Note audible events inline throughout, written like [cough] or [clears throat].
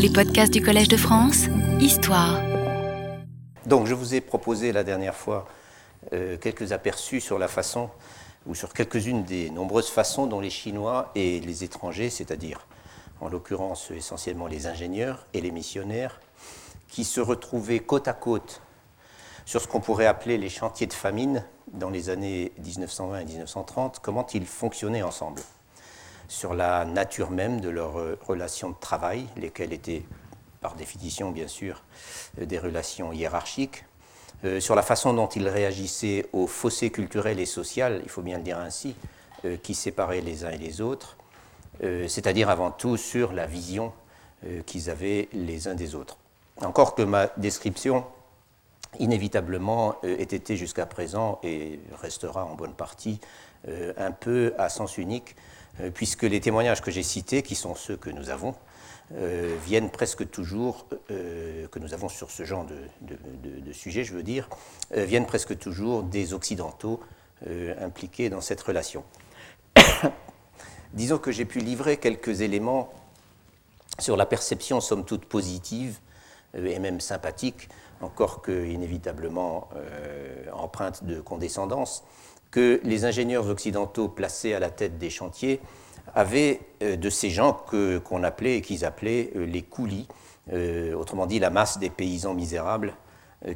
Les podcasts du Collège de France, Histoire. Donc je vous ai proposé la dernière fois euh, quelques aperçus sur la façon, ou sur quelques-unes des nombreuses façons dont les Chinois et les étrangers, c'est-à-dire en l'occurrence essentiellement les ingénieurs et les missionnaires, qui se retrouvaient côte à côte sur ce qu'on pourrait appeler les chantiers de famine dans les années 1920 et 1930, comment ils fonctionnaient ensemble sur la nature même de leurs euh, relations de travail, lesquelles étaient par définition bien sûr euh, des relations hiérarchiques, euh, sur la façon dont ils réagissaient aux fossés culturels et social, il faut bien le dire ainsi, qui séparaient les uns et les autres, c'est-à-dire avant tout sur la vision qu'ils avaient les uns des autres. Encore que ma description, inévitablement, ait été jusqu'à présent et restera en bonne partie un peu à sens unique, puisque les témoignages que j'ai cités, qui sont ceux que nous avons, euh, viennent presque toujours, euh, que nous avons sur ce genre de, sujet, je veux dire, viennent presque toujours des Occidentaux impliqués dans cette relation. [coughs] Disons que j'ai pu livrer quelques éléments sur la perception, somme toute positive et même sympathique, encore que inévitablement empreinte de condescendance, que les ingénieurs occidentaux placés à la tête des chantiers avaient euh, de ces gens qu'on appelait et qu'ils appelaient euh, les coulis, euh, autrement dit la masse des paysans misérables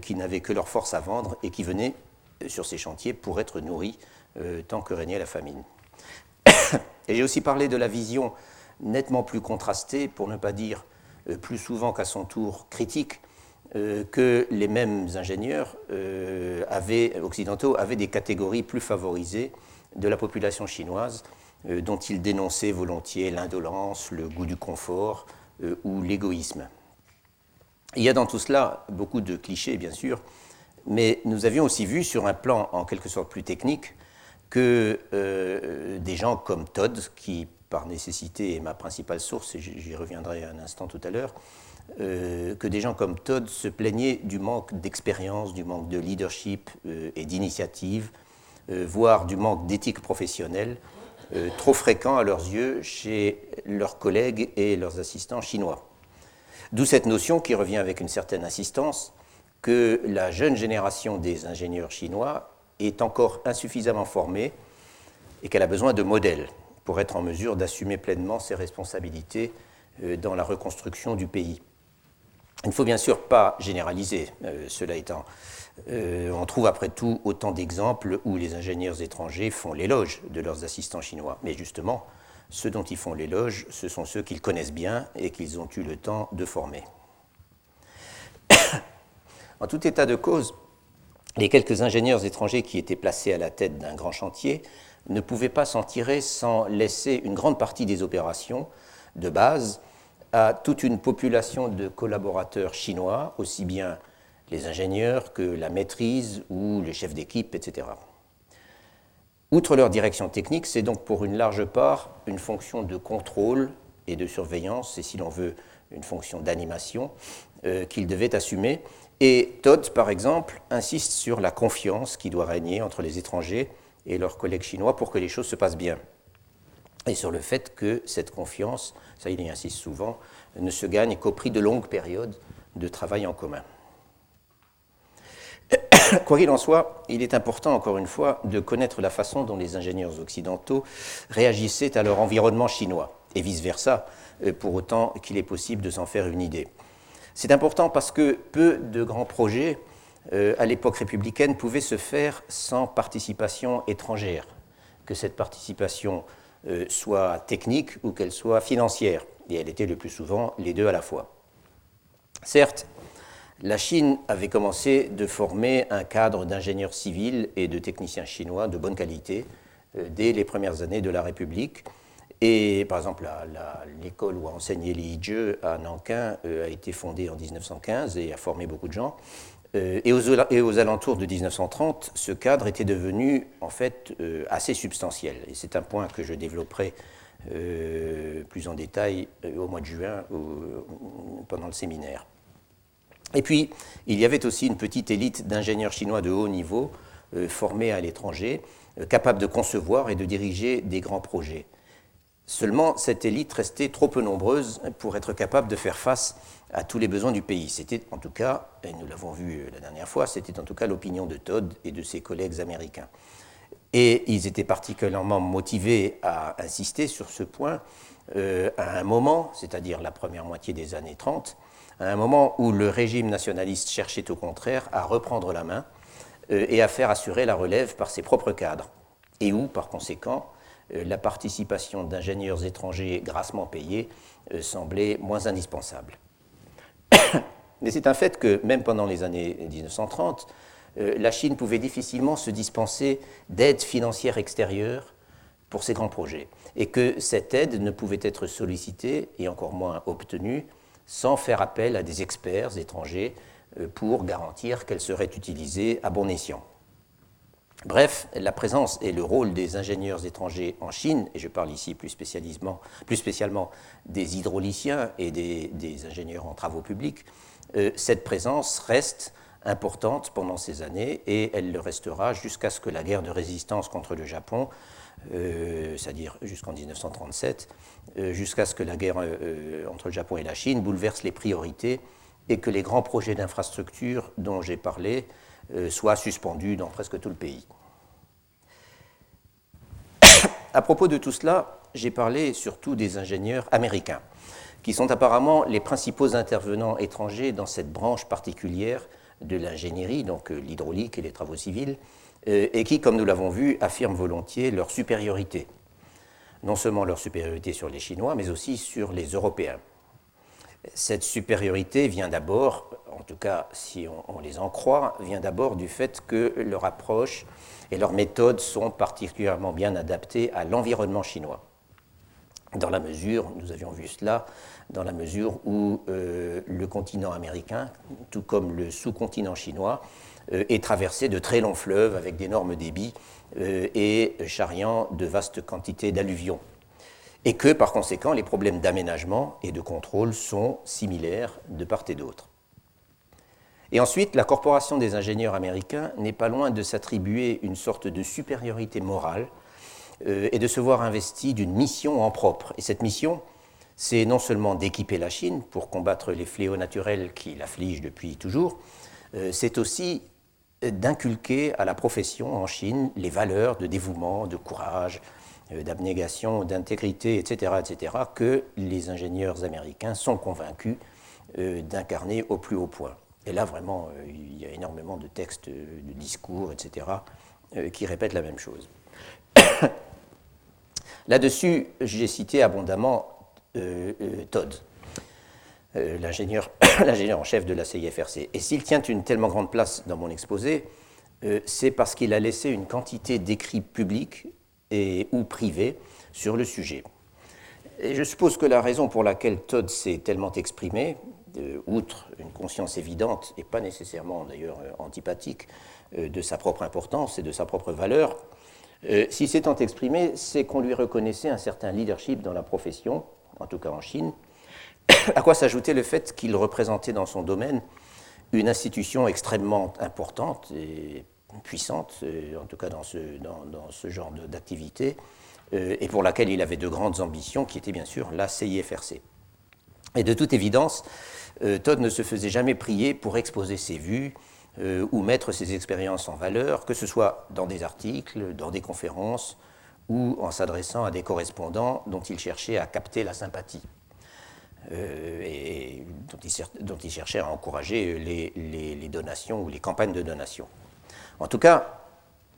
qui n'avaient que leur force à vendre et qui venaient sur ces chantiers pour être nourris tant que régnait la famine. [coughs] Et j'ai aussi parlé de la vision nettement plus contrastée, pour ne pas dire plus souvent qu'à son tour critique, que les mêmes ingénieurs occidentaux avaient des catégories plus favorisées de la population chinoise, dont ils dénonçaient volontiers l'indolence, le goût du confort ou l'égoïsme. Il y a dans tout cela beaucoup de clichés, bien sûr, mais nous avions aussi vu sur un plan en quelque sorte plus technique que des gens comme Todd, qui par nécessité est ma principale source, et j'y reviendrai un instant tout à l'heure, euh, que des gens comme Todd se plaignaient du manque d'expérience, du manque de leadership euh, et d'initiative, euh, voire du manque d'éthique professionnelle, trop fréquent à leurs yeux chez leurs collègues et leurs assistants chinois. D'où cette notion qui revient avec une certaine insistance que la jeune génération des ingénieurs chinois est encore insuffisamment formée et qu'elle a besoin de modèles pour être en mesure d'assumer pleinement ses responsabilités dans la reconstruction du pays. Il ne faut bien sûr pas généraliser, euh, cela étant. Euh, on trouve après tout autant d'exemples où les ingénieurs étrangers font l'éloge de leurs assistants chinois. Mais justement, ceux dont ils font l'éloge, ce sont ceux qu'ils connaissent bien et qu'ils ont eu le temps de former. [coughs] en tout état de cause, les quelques ingénieurs étrangers qui étaient placés à la tête d'un grand chantier ne pouvaient pas s'en tirer sans laisser une grande partie des opérations de base à toute une population de collaborateurs chinois, aussi bien les ingénieurs que la maîtrise ou les chefs d'équipe, etc. Outre leur direction technique, c'est donc pour une large part une fonction de contrôle et de surveillance, et si l'on veut, une fonction d'animation euh, qu'ils devaient assumer. Et Todd, par exemple, insiste sur la confiance qui doit régner entre les étrangers et leurs collègues chinois pour que les choses se passent bien et sur le fait que cette confiance, ça il y insiste souvent, ne se gagne qu'au prix de longues périodes de travail en commun. [coughs] Quoi qu'il en soit, il est important, encore une fois, de connaître la façon dont les ingénieurs occidentaux réagissaient à leur environnement chinois, et vice-versa, euh, pour autant qu'il est possible de s'en faire une idée. C'est important parce que peu de grands projets, euh, à l'époque républicaine, pouvaient se faire sans participation étrangère, que cette participation euh, soit technique ou qu'elle soit financière. Et elle était le plus souvent les deux à la fois. Certes, la Chine avait commencé de former un cadre d'ingénieurs civils et de techniciens chinois de bonne qualité euh, dès les premières années de la République. Et par exemple, l'école où a enseigné Li Jie à Nankin euh, a été fondée en 1915 et a formé beaucoup de gens. Euh, et, aux, alentours de 1930, ce cadre était devenu en fait assez substantiel. Et c'est un point que je développerai plus en détail au mois de juin pendant le séminaire. Et puis, il y avait aussi une petite élite d'ingénieurs chinois de haut niveau formés à l'étranger, capables de concevoir et de diriger des grands projets. Seulement, cette élite restait trop peu nombreuse pour être capable de faire face à tous les besoins du pays. C'était en tout cas, et nous l'avons vu la dernière fois, c'était en tout cas l'opinion de Todd et de ses collègues américains. Et ils étaient particulièrement motivés à insister sur ce point euh, à un moment, c'est-à-dire la première moitié des années 30, à un moment où le régime nationaliste cherchait au contraire à reprendre la main euh, et à faire assurer la relève par ses propres cadres, et où, par conséquent, euh, la participation d'ingénieurs étrangers grassement payés semblait moins indispensable. [coughs] Mais c'est un fait que même pendant les années 1930, la Chine pouvait difficilement se dispenser d'aide financière extérieure pour ses grands projets, et que cette aide ne pouvait être sollicitée, et encore moins obtenue, sans faire appel à des experts étrangers euh, pour garantir qu'elle serait utilisée à bon escient. Bref, la présence et le rôle des ingénieurs étrangers en Chine, et je parle ici plus, spécialement des hydrauliciens et des, ingénieurs en travaux publics, euh, cette présence reste importante pendant ces années et elle le restera jusqu'à ce que la guerre de résistance contre le Japon euh, c'est-à-dire jusqu'en 1937, euh, jusqu'à ce que la guerre euh, entre le Japon et la Chine bouleverse les priorités et que les grands projets d'infrastructure dont j'ai parlé soient suspendus dans presque tout le pays. [coughs] à propos de tout cela, j'ai parlé surtout des ingénieurs américains, qui sont apparemment les principaux intervenants étrangers dans cette branche particulière de l'ingénierie, donc l'hydraulique et les travaux civils, euh, et qui, comme nous l'avons vu, affirment volontiers leur supériorité. Non seulement leur supériorité sur les Chinois, mais aussi sur les Européens. Cette supériorité vient d'abord, en tout cas si on, les en croit, vient d'abord du fait que leur approche et leurs méthodes sont particulièrement bien adaptées à l'environnement chinois. Dans la mesure, nous avions vu cela, dans la mesure où euh, le continent américain, tout comme le sous-continent chinois, euh, est traversé de très longs fleuves avec d'énormes débits euh, et charriant de vastes quantités d'alluvions. Et que, par conséquent, les problèmes d'aménagement et de contrôle sont similaires de part et d'autre. Et ensuite, la corporation des ingénieurs américains n'est pas loin de s'attribuer une sorte de supériorité morale euh, et de se voir investie d'une mission en propre. Et cette mission, c'est non seulement d'équiper la Chine pour combattre les fléaux naturels qui l'affligent depuis toujours, c'est aussi d'inculquer à la profession en Chine les valeurs de dévouement, de courage, euh, d'abnégation, d'intégrité, etc., etc., que les ingénieurs américains sont convaincus euh, d'incarner au plus haut point. Et là, vraiment, euh, il y a énormément de textes, de discours, etc., qui répètent la même chose. [coughs] Là-dessus, j'ai cité abondamment Todd. Euh, [coughs] l'ingénieur en chef de la CIFRC. Et s'il tient une tellement grande place dans mon exposé, euh, c'est parce qu'il a laissé une quantité d'écrits publics et, ou privés sur le sujet. Et je suppose que la raison pour laquelle Todd s'est tellement exprimé, euh, outre une conscience évidente et pas nécessairement d'ailleurs antipathique de sa propre importance et de sa propre valeur, s'il s'est tant exprimé, c'est qu'on lui reconnaissait un certain leadership dans la profession, en tout cas en Chine, [coughs] à quoi s'ajoutait le fait qu'il représentait dans son domaine une institution extrêmement importante et puissante, euh, en tout cas dans ce, genre d'activité, euh, et pour laquelle il avait de grandes ambitions, qui était bien sûr la CIFRC. Et de toute évidence, euh, Todd ne se faisait jamais prier pour exposer ses vues ou mettre ses expériences en valeur, que ce soit dans des articles, dans des conférences, ou en s'adressant à des correspondants dont il cherchait à capter la sympathie. Euh, et dont il, cherchait à encourager les, donations ou les campagnes de donation. En tout cas,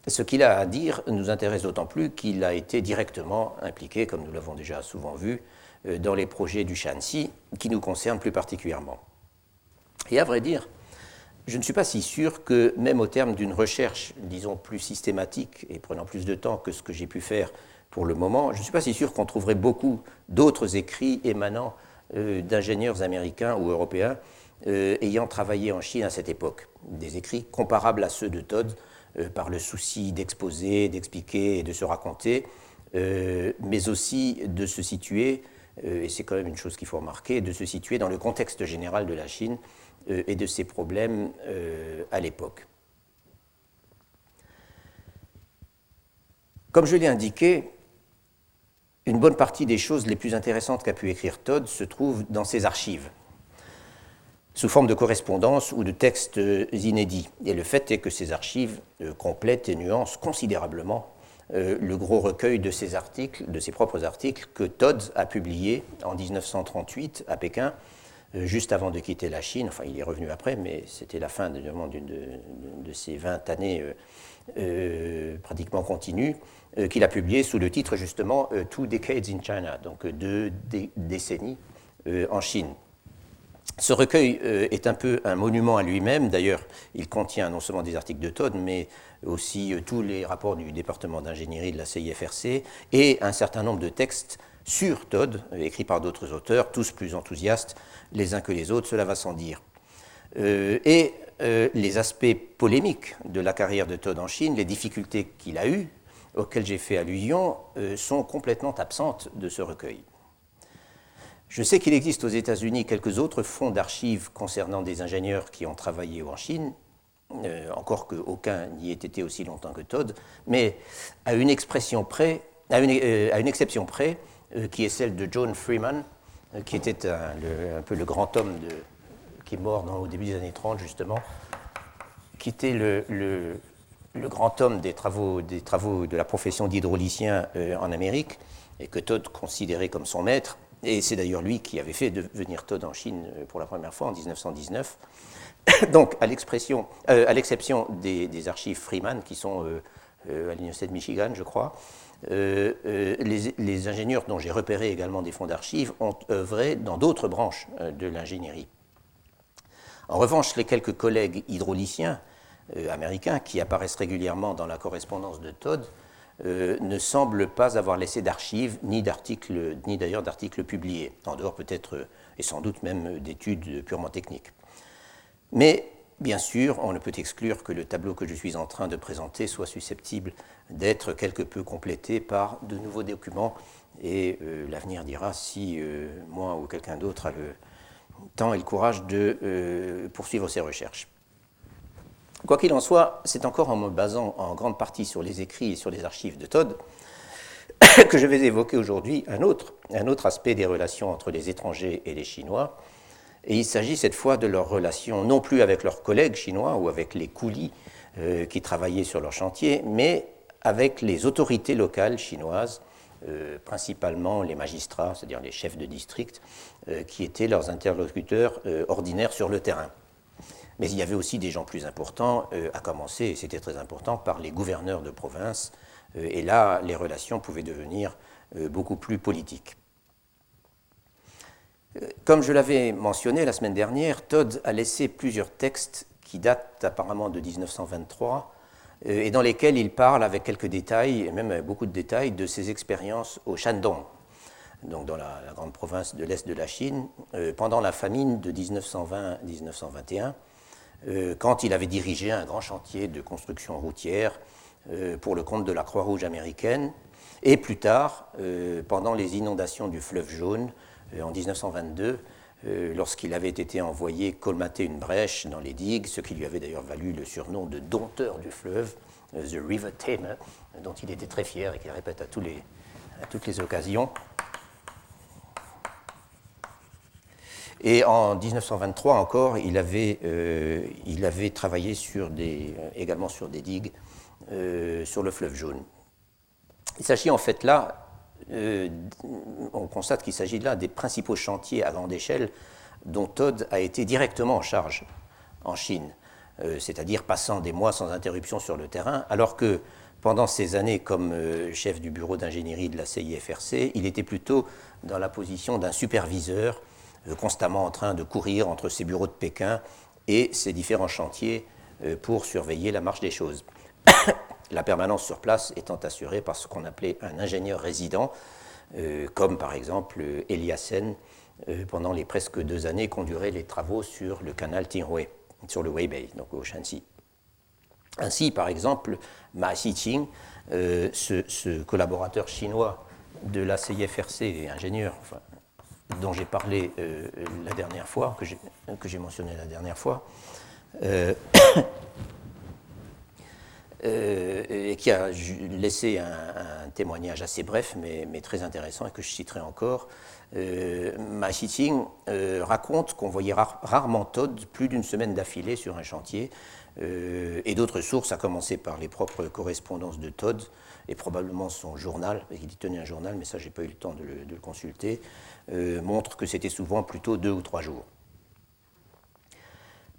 ce qu'il a à dire nous intéresse d'autant plus qu'il a été directement impliqué, comme nous l'avons déjà souvent vu, euh, dans les projets du Shanxi, qui nous concernent plus particulièrement. Et à vrai dire, je ne suis pas si sûr que, même au terme d'une recherche, disons, plus systématique et prenant plus de temps que ce que j'ai pu faire pour le moment, je ne suis pas si sûr qu'on trouverait beaucoup d'autres écrits émanant d'ingénieurs américains ou européens euh, ayant travaillé en Chine à cette époque. Des écrits comparables à ceux de Todd euh, par le souci d'exposer, d'expliquer et de se raconter, mais aussi de se situer, et c'est quand même une chose qu'il faut remarquer, de se situer dans le contexte général de la Chine et de ses problèmes à l'époque. Comme je l'ai indiqué, une bonne partie des choses les plus intéressantes qu'a pu écrire Todd se trouvent dans ses archives, sous forme de correspondance ou de textes inédits. Et le fait est que ces archives complètent et nuancent considérablement le gros recueil de ses articles, de ses propres articles, que Todd a publié en 1938 à Pékin euh, juste avant de quitter la Chine. Enfin, il est revenu après, mais c'était la fin de, de, ces 20 années euh, euh, pratiquement continues, qu'il a publié sous le titre justement Two Decades in China, donc deux décennies en Chine. Ce recueil est un peu un monument à lui-même. D'ailleurs, il contient non seulement des articles de Todd, mais aussi tous les rapports du département d'ingénierie de la CIFRC et un certain nombre de textes sur Todd, écrits par d'autres auteurs, tous plus enthousiastes les uns que les autres, cela va sans dire. Euh, et euh, les aspects polémiques de la carrière de Todd en Chine, les difficultés qu'il a eues, auxquelles j'ai fait allusion, euh, sont complètement absentes de ce recueil. Je sais qu'il existe aux États-Unis quelques autres fonds d'archives concernant des ingénieurs qui ont travaillé en Chine, encore qu'aucun n'y ait été aussi longtemps que Todd, mais à une, expression près, à une, une exception près, qui est celle de John Freeman, euh, qui était un, peu le grand homme qui est mort au début des années 30 justement, qui était le, grand homme des travaux, de la profession d'hydraulicien euh, en Amérique, et que Todd considérait comme son maître. Et c'est d'ailleurs lui qui avait fait venir Todd en Chine euh, pour la première fois en 1919. [coughs] Donc, à l'exception des, archives Freeman, qui sont à l'Université de Michigan, je crois, euh, euh, les, ingénieurs dont j'ai repéré également des fonds d'archives ont œuvré dans d'autres branches euh, de l'ingénierie. En revanche, les quelques collègues hydrauliciens américains qui apparaissent régulièrement dans la correspondance de Todd ne semblent pas avoir laissé d'archives ni d'articles, ni d'ailleurs d'articles publiés, en dehors peut-être et sans doute même d'études purement techniques. Mais Bien sûr, on ne peut exclure que le tableau que je suis en train de présenter soit susceptible d'être quelque peu complété par de nouveaux documents, et euh, l'avenir dira si euh, moi ou quelqu'un d'autre a le temps et le courage de euh, poursuivre ces recherches. Quoi qu'il en soit, c'est encore en me basant en grande partie sur les écrits et sur les archives de Todd [coughs] que je vais évoquer aujourd'hui un autre, aspect des relations entre les étrangers et les Chinois, et il s'agit cette fois de leur relation non plus avec leurs collègues chinois ou avec les coulis euh, qui travaillaient sur leur chantier, mais avec les autorités locales chinoises, euh, principalement les magistrats, c'est-à-dire les chefs de district, euh, qui étaient leurs interlocuteurs ordinaires sur le terrain. Mais il y avait aussi des gens plus importants, à commencer, et c'était très important, par les gouverneurs de province, et là, les relations pouvaient devenir beaucoup plus politiques. Comme je l'avais mentionné la semaine dernière, Todd a laissé plusieurs textes qui datent apparemment de 1923 euh, et dans lesquels il parle avec quelques détails, et même beaucoup de détails, de ses expériences au Shandong, donc dans la, grande province de l'Est de la Chine, euh, pendant la famine de 1920-1921, euh, quand il avait dirigé un grand chantier de construction routière pour le compte de la Croix-Rouge américaine, et plus tard, pendant les inondations du fleuve jaune, euh, en 1922 euh, lorsqu'il avait été envoyé colmater une brèche dans les digues, ce qui lui avait d'ailleurs valu le surnom de dompteur du fleuve, euh, The River Tamer, dont il était très fier et qu'il répète à, à, toutes les occasions. Et en 1923 encore, il avait, il avait travaillé sur des, également sur des digues sur le fleuve jaune. Il s'agit en fait là euh, on constate qu'il s'agit là des principaux chantiers à grande échelle dont Todd a été directement en charge en Chine, euh, c'est-à-dire passant des mois sans interruption sur le terrain, alors que pendant ces années comme euh, chef du bureau d'ingénierie de la CIFRC, il était plutôt dans la position d'un superviseur, constamment en train de courir entre ses bureaux de Pékin et ses différents chantiers pour surveiller la marche des choses [coughs] la permanence sur place étant assurée par ce qu'on appelait un ingénieur résident, euh, comme par exemple Eliassen, euh, pendant les presque deux années qu'ont duré les travaux sur le canal Tinghui, sur le Weibei, donc au Shanxi. Ainsi, par exemple, Ma Xiqing, euh, ce, collaborateur chinois de la CIFRC ingénieur, dont j'ai parlé la dernière fois, que j'ai mentionné la dernière fois, [coughs] et qui a laissé un, témoignage assez bref, mais, très intéressant, et que je citerai encore. Ma raconte qu'on voyait rarement Todd plus d'une semaine d'affilée sur un chantier, et d'autres sources, à commencer par les propres correspondances de Todd, et probablement son journal, il tenait un journal, mais ça, j'ai pas eu le temps de le, consulter, euh, montre que c'était souvent plutôt deux ou trois jours.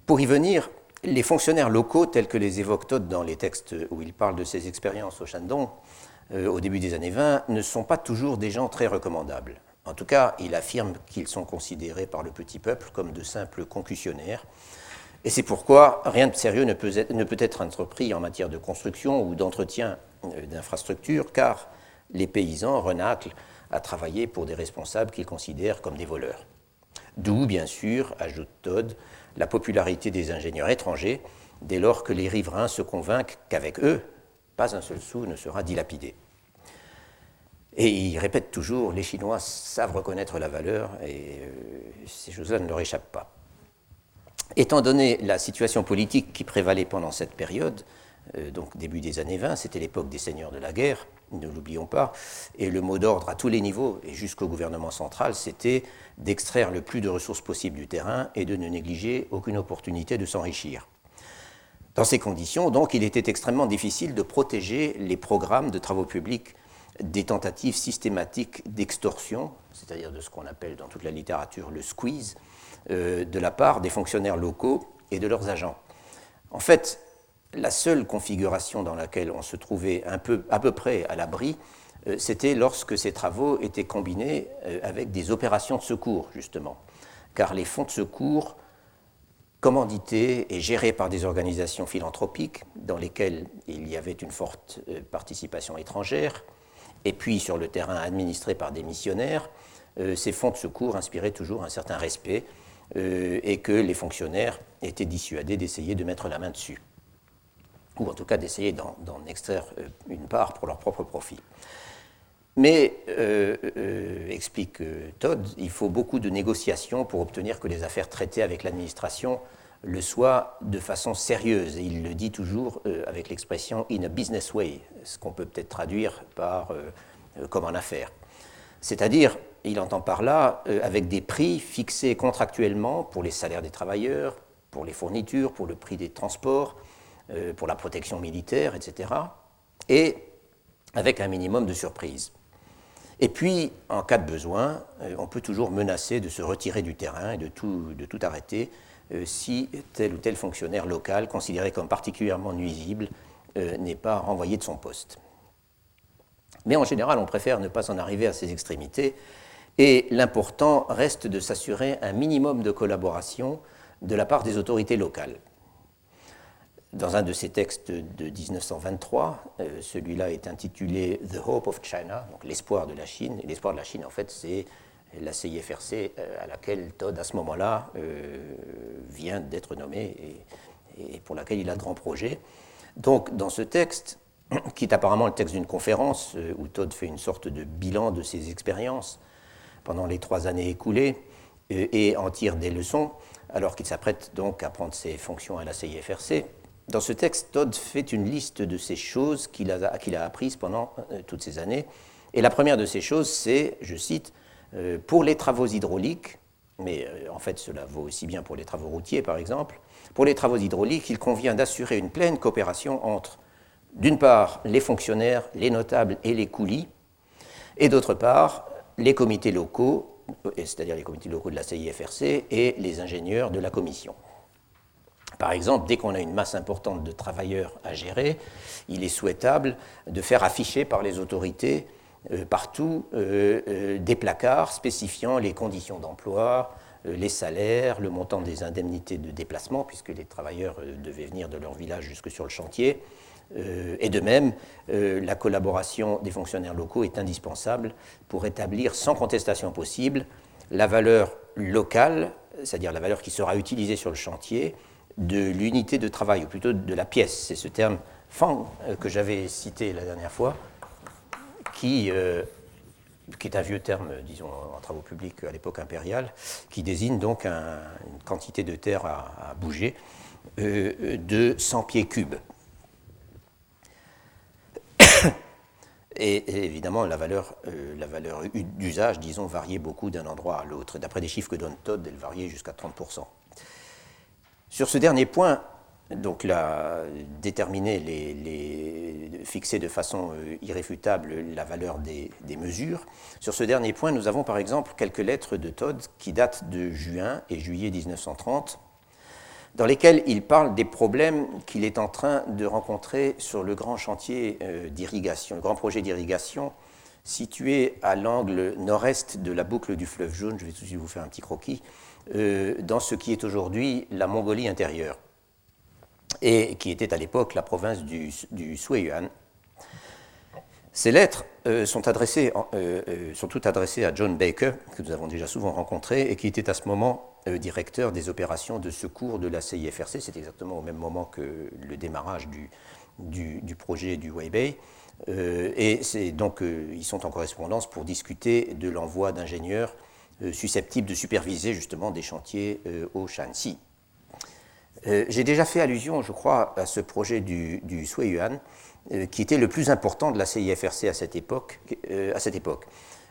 Pour y venir, les fonctionnaires locaux, tels que les évoque Todd dans les textes où il parle de ses expériences au Shandong, euh, au début des années 20, ne sont pas toujours des gens très recommandables. En tout cas, il affirme qu'ils sont considérés par le petit peuple comme de simples concussionnaires. Et c'est pourquoi rien de sérieux ne peut, être, entrepris en matière de construction ou d'entretien d'infrastructures, car les paysans renaclent à travailler pour des responsables qu'ils considèrent comme des voleurs. D'où, bien sûr, ajoute Todd, la popularité des ingénieurs étrangers, dès lors que les riverains se convainquent qu'avec eux, pas un seul sou ne sera dilapidé. Et il répète toujours, les Chinois savent reconnaître la valeur, et euh, ces choses-là ne leur échappent pas. Étant donné la situation politique qui prévalait pendant cette période, euh, donc début des années 20, c'était l'époque des seigneurs de la guerre, ne l'oublions pas, et le mot d'ordre à tous les niveaux et jusqu'au gouvernement central, c'était d'extraire le plus de ressources possibles du terrain et de ne négliger aucune opportunité de s'enrichir. Dans ces conditions, donc, il était extrêmement difficile de protéger les programmes de travaux publics des tentatives systématiques d'extorsion, c'est-à-dire de ce qu'on appelle dans toute la littérature le squeeze, euh, de la part des fonctionnaires locaux et de leurs agents. En fait, la seule configuration dans laquelle on se trouvait à peu près à l'abri, euh, c'était lorsque ces travaux étaient combinés euh, avec des opérations de secours, justement. Car les fonds de secours, commandités et gérés par des organisations philanthropiques, dans lesquelles il y avait une forte euh, participation étrangère, et puis sur le terrain administrés par des missionnaires, ces fonds de secours inspiraient toujours un certain respect et que les fonctionnaires étaient dissuadés d'essayer de mettre la main dessus ou en tout cas d'essayer d'en extraire euh, une part pour leur propre profit. Mais, euh, euh, explique Todd, il faut beaucoup de négociations pour obtenir que les affaires traitées avec l'administration le soient de façon sérieuse. Et il le dit toujours avec l'expression in a business way, ce qu'on peut peut-être traduire par comme en affaires. C'est-à-dire, il entend par là, avec des prix fixés contractuellement pour les salaires des travailleurs, pour les fournitures, pour le prix des transports, euh, pour la protection militaire, etc. Et avec un minimum de surprise. Et puis, en cas de besoin, euh, on peut toujours menacer de se retirer du terrain et de tout, arrêter euh, si tel ou tel fonctionnaire local, considéré comme particulièrement nuisible, n'est pas renvoyé de son poste. Mais en général, on préfère ne pas en arriver à ces extrémités, et l'important reste de s'assurer un minimum de collaboration de la part des autorités locales. Dans un de ses textes de 1923, euh, celui-là est intitulé The Hope of China, donc l'espoir de la Chine. Et l'espoir de la Chine, en fait, c'est la CIFRC euh, à laquelle Todd, à ce moment-là, euh, vient d'être nommé et, pour laquelle il a de grands projets. Donc, dans ce texte, qui est apparemment le texte d'une conférence où Todd fait une sorte de bilan de ses expériences pendant les trois années écoulées et en tire des leçons, alors qu'il s'apprête donc à prendre ses fonctions à la CIFRC, dans ce texte, Todd fait une liste de ces choses qu'il a, apprises pendant euh, toutes ces années. Et la première de ces choses, c'est, je cite, euh, pour les travaux hydrauliques, mais euh, en fait cela vaut aussi bien pour les travaux routiers par exemple, pour les travaux hydrauliques, il convient d'assurer une pleine coopération entre, d'une part, les fonctionnaires, les notables et les coulis, et d'autre part, les comités locaux, c'est-à-dire les comités locaux de la CIFRC et les ingénieurs de la commission. Par exemple, dès qu'on a une masse importante de travailleurs à gérer, il est souhaitable de faire afficher par les autorités euh, partout euh, euh, des placards spécifiant les conditions d'emploi, les salaires, le montant des indemnités de déplacement, puisque les travailleurs devaient venir de leur village jusque sur le chantier. et de même, la collaboration des fonctionnaires locaux est indispensable pour établir sans contestation possible la valeur locale, c'est-à-dire la valeur qui sera utilisée sur le chantier, de l'unité de travail, ou plutôt de la pièce. C'est ce terme fang euh, que j'avais cité la dernière fois, qui, euh, est un vieux terme, disons, en travaux publics à l'époque impériale, qui désigne donc une quantité de terre à, bouger euh, de 100 pieds cubes. [coughs] Et, évidemment, la valeur, la valeur d'usage, disons, variait beaucoup d'un endroit à l'autre. D'après des chiffres que donne Todd, elle variait jusqu'à 30%. Sur ce dernier point, donc là, déterminer, les, fixer de façon euh, irréfutable la valeur des, mesures. Sur ce dernier point, nous avons par exemple quelques lettres de Todd qui datent de juin et juillet 1930, dans lesquelles il parle des problèmes qu'il est en train de rencontrer sur le grand chantier euh, d'irrigation, le grand projet d'irrigation situé à l'angle nord-est de la boucle du fleuve jaune. Je vais tout de suite vous faire un petit croquis. Euh, dans ce qui est aujourd'hui la Mongolie intérieure et qui était à l'époque la province du, du Ces lettres euh, sont, adressées, euh, euh, toutes adressées à John Baker, que nous avons déjà souvent rencontré, et qui était à ce moment directeur des opérations de secours de la CIFRC. C'est exactement au même moment que le démarrage du, du, projet du Weibei. et donc, ils sont en correspondance pour discuter de l'envoi d'ingénieurs susceptibles de superviser justement des chantiers au Shanxi. Euh, j'ai déjà fait allusion, je crois, à ce projet du, du Yuan, euh, qui était le plus important de la CIFRC à cette époque. Euh, à cette époque.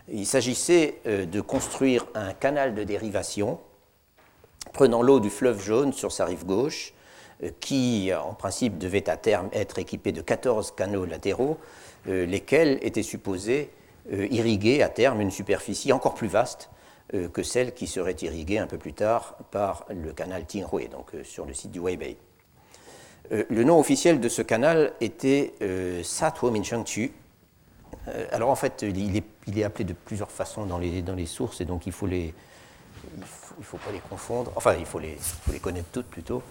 Il s'agissait de construire un canal de dérivation prenant l'eau du fleuve jaune sur sa rive gauche, qui en principe devait à terme être équipé de 14 canaux latéraux, lesquels étaient supposés irriguer à terme une superficie encore plus vaste euh, que celle qui serait irriguée un peu plus tard par le canal Tinghui, donc euh, sur le site du Weibei. Euh, le nom officiel de ce canal était Satwo Minchengchu. alors en fait, il est, appelé de plusieurs façons dans les, dans les sources, et donc il faut faut, pas les confondre. Enfin, il faut les, les connaître toutes plutôt.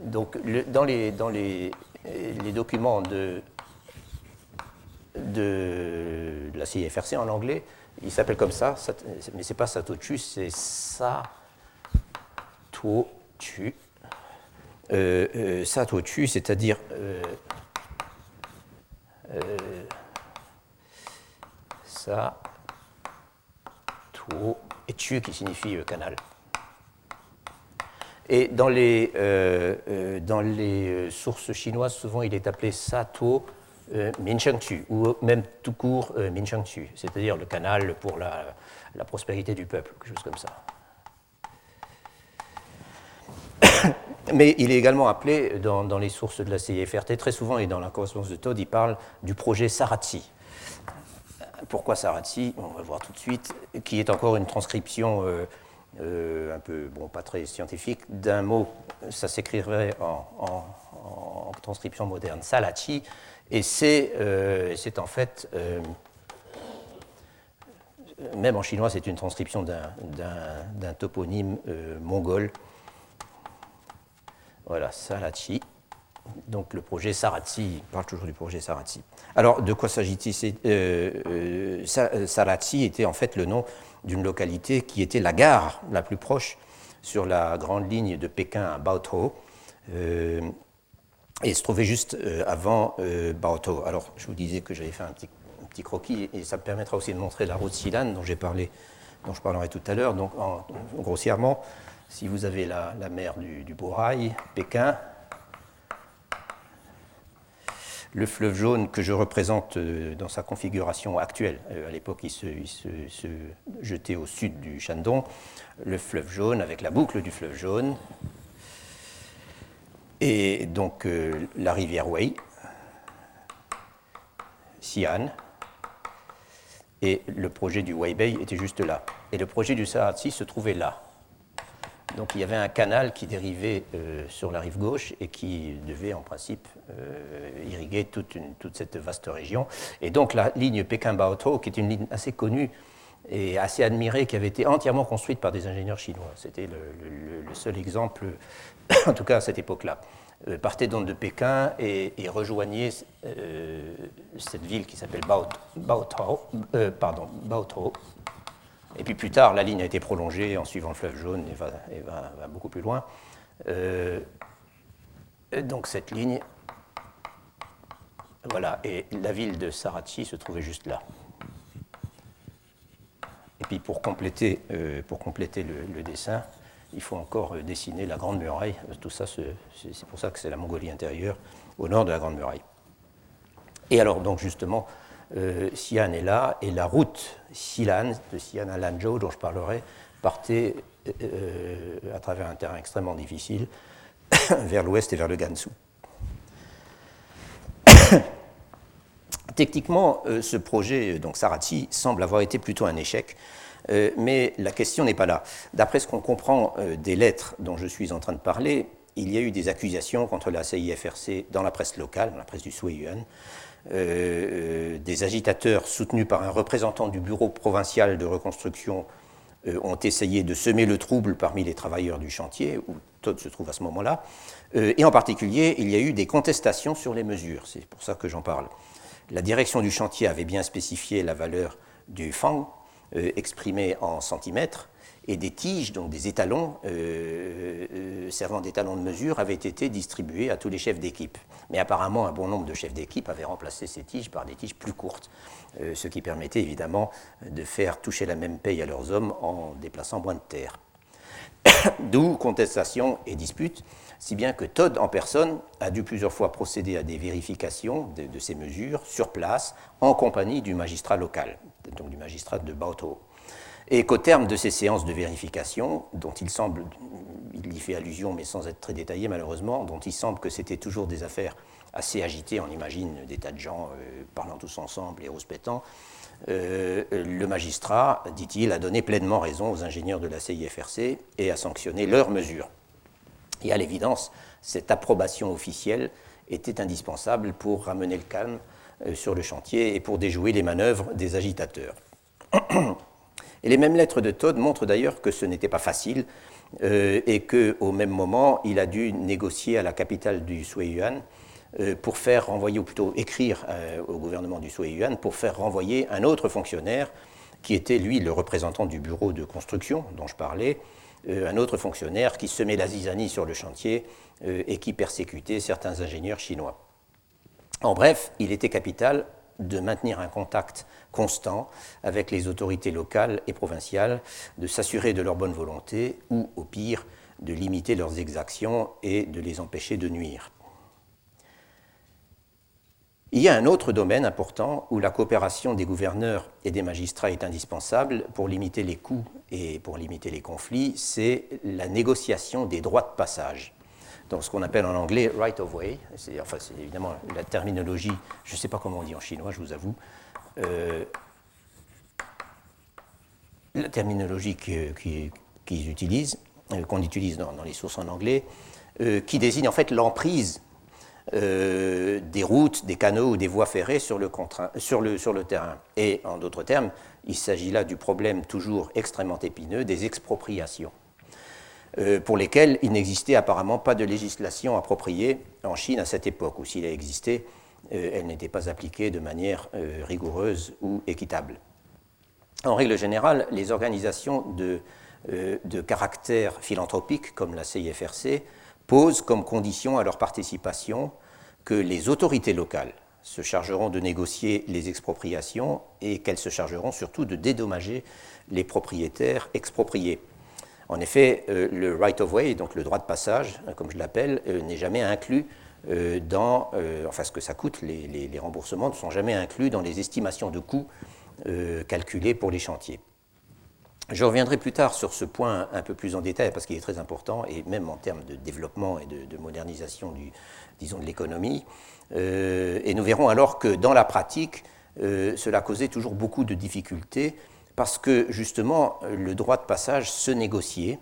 Donc, dans, les, dans les, les documents de, de, la CIFRC en anglais, il s'appelle comme ça, mais c'est pas Satochu, c'est Satochu. Euh, euh, c'est-à-dire euh, euh, Sa, et Tu qui signifie canal. Et dans les, dans les sources chinoises, souvent il est appelé Sato euh, ou même tout court euh, c'est-à-dire le canal pour la, prospérité du peuple, quelque chose comme ça. [coughs] Mais il est également appelé dans, les sources de la CIFRT, très souvent, et dans la correspondance de Todd, il parle du projet Saratsi. Pourquoi Saratsi On va voir tout de suite, qui est encore une transcription euh, un peu, bon, pas très scientifique, d'un mot, ça s'écrirait en, en, transcription moderne, Salachi, et euh, c'est en fait, euh, même en chinois, c'est une transcription d'un toponyme euh, mongol. Voilà, Salachi. Donc le projet Saratsi, on parle toujours du projet Saratsi. Alors de quoi s'agit-il? Saratsi était en fait le nom d'une localité qui était la gare la plus proche sur la grande ligne de Pékin à Baotou et se trouvait juste euh, avant euh, Baotou. Alors, je vous disais que j'avais fait un petit, croquis, et ça me permettra aussi de montrer la route Silan dont j'ai parlé, dont je parlerai tout à l'heure. Donc, grossièrement, si vous avez la, mer du, du Borail, Pékin, le fleuve jaune que je représente euh, dans sa configuration actuelle. à l'époque, il, se, se, jetait au sud du Shandong. Le fleuve jaune avec la boucle du fleuve jaune, et donc euh, la rivière Wei, Xi'an, et le projet du Weibei était juste là. Et le projet du Saratsi se trouvait là. Donc il y avait un canal qui dérivait euh, sur la rive gauche et qui devait en principe euh, irriguer toute, toute, cette vaste région. Et donc la ligne Pékin-Baotou, qui est une ligne assez connue et assez admirée, qui avait été entièrement construite par des ingénieurs chinois. C'était le, seul exemple [coughs] en tout cas à cette époque-là, euh, partait donc de Pékin et, rejoignait euh, cette ville qui s'appelle Baotou, euh, pardon, Et puis plus tard, la ligne a été prolongée en suivant le fleuve jaune et va, va, beaucoup plus loin. donc cette ligne, voilà, et la ville de Sarachi se trouvait juste là. Et puis pour compléter, pour compléter le dessin, il faut encore euh, dessiner la Grande Muraille. Tout ça, c'est pour ça que c'est la Mongolie intérieure, au nord de la Grande Muraille. Et alors, donc justement, Xi'an est là, et la route Xi'an, de Xi'an à Lanzhou, dont je parlerai, partait à travers un terrain extrêmement difficile [coughs] vers l'ouest et vers le Gansu. Techniquement, ce projet, donc Sarachi, semble avoir été plutôt un échec. Euh, mais la question n'est pas là. D'après ce qu'on comprend euh, des lettres dont je suis en train de parler, il y a eu des accusations contre la CIFRC dans la presse locale, dans la presse du Sui-Yuan. Euh, des agitateurs soutenus par un représentant du bureau provincial de reconstruction ont essayé de semer le trouble parmi les travailleurs du chantier, où Todd se trouve à ce moment-là. et en particulier, il y a eu des contestations sur les mesures. C'est pour ça que j'en parle. La direction du chantier avait bien spécifié la valeur du fang, euh, exprimés en centimètres, et des tiges, donc des étalons euh, euh, servant d'étalons de mesure, avaient été distribués à tous les chefs d'équipe. Mais apparemment, un bon nombre de chefs d'équipe avaient remplacé ces tiges par des tiges plus courtes, ce qui permettait évidemment de faire toucher la même paye à leurs hommes en déplaçant moins de terre. [coughs] D'où contestation et dispute, si bien que Todd en personne a dû plusieurs fois procéder à des vérifications de, ces mesures sur place en compagnie du magistrat local, donc du magistrat de Baotou. Et qu'au terme de ces séances de vérification, dont il semble, il y fait allusion mais sans être très détaillé malheureusement, dont il semble que c'était toujours des affaires assez agitées, on imagine des tas de gens euh, parlant tous ensemble et rouspétant, euh, le magistrat, dit-il, a donné pleinement raison aux ingénieurs de la CIFRC et a sanctionné leurs mesures. Et à l'évidence, cette approbation officielle était indispensable pour ramener le calme euh, sur le chantier et pour déjouer les manœuvres des agitateurs. [clears throat] Et les mêmes lettres de Todd montrent d'ailleurs que ce n'était pas facile euh, et qu'au même moment, il a dû négocier à la capitale du Sui-Yuan euh, pour faire renvoyer, ou plutôt écrire au gouvernement du Sui-Yuan pour faire renvoyer un autre fonctionnaire qui était lui le représentant du bureau de construction dont je parlais, un autre fonctionnaire qui semait la zizanie sur le chantier et qui persécutait certains ingénieurs chinois. En bref, il était capital de maintenir un contact constant avec les autorités locales et provinciales, de s'assurer de leur bonne volonté ou, au pire, de limiter leurs exactions et de les empêcher de nuire. Il y a un autre domaine important où la coopération des gouverneurs et des magistrats est indispensable pour limiter les coûts et pour limiter les conflits, c'est la négociation des droits de passage donc ce qu'on appelle en anglais right of way. C'est évidemment la terminologie, je ne sais pas comment on dit en chinois, je vous avoue. Euh, la terminologie qu'ils utilisent, euh, qu'on utilise dans, les sources en anglais, euh, qui désigne en fait l'emprise des routes, des canaux ou des voies ferrées sur le, terrain. Et en d'autres termes, il s'agit là du problème toujours extrêmement épineux des expropriations. Euh, pour lesquels il n'existait apparemment pas de législation appropriée en Chine à cette époque, ou s'il a existé, euh, elle n'était pas appliquée de manière euh, rigoureuse ou équitable. En règle générale, les organisations de, de caractère philanthropique, comme la CIFRC, posent comme condition à leur participation que les autorités locales se chargeront de négocier les expropriations et qu'elles se chargeront surtout de dédommager les propriétaires expropriés. En effet, euh, le right of way, donc le droit de passage, hein, comme je l'appelle, euh, n'est jamais inclus euh, dans, enfin ce que ça coûte, les, remboursements ne sont jamais inclus dans les estimations de coûts calculées pour les chantiers. Je reviendrai plus tard sur ce point un peu plus en détail parce qu'il est très important et même en termes de développement et de, de modernisation du, disons, de l'économie. et nous verrons alors que dans la pratique, cela causait toujours beaucoup de difficultés parce que justement le droit de passage se négociait,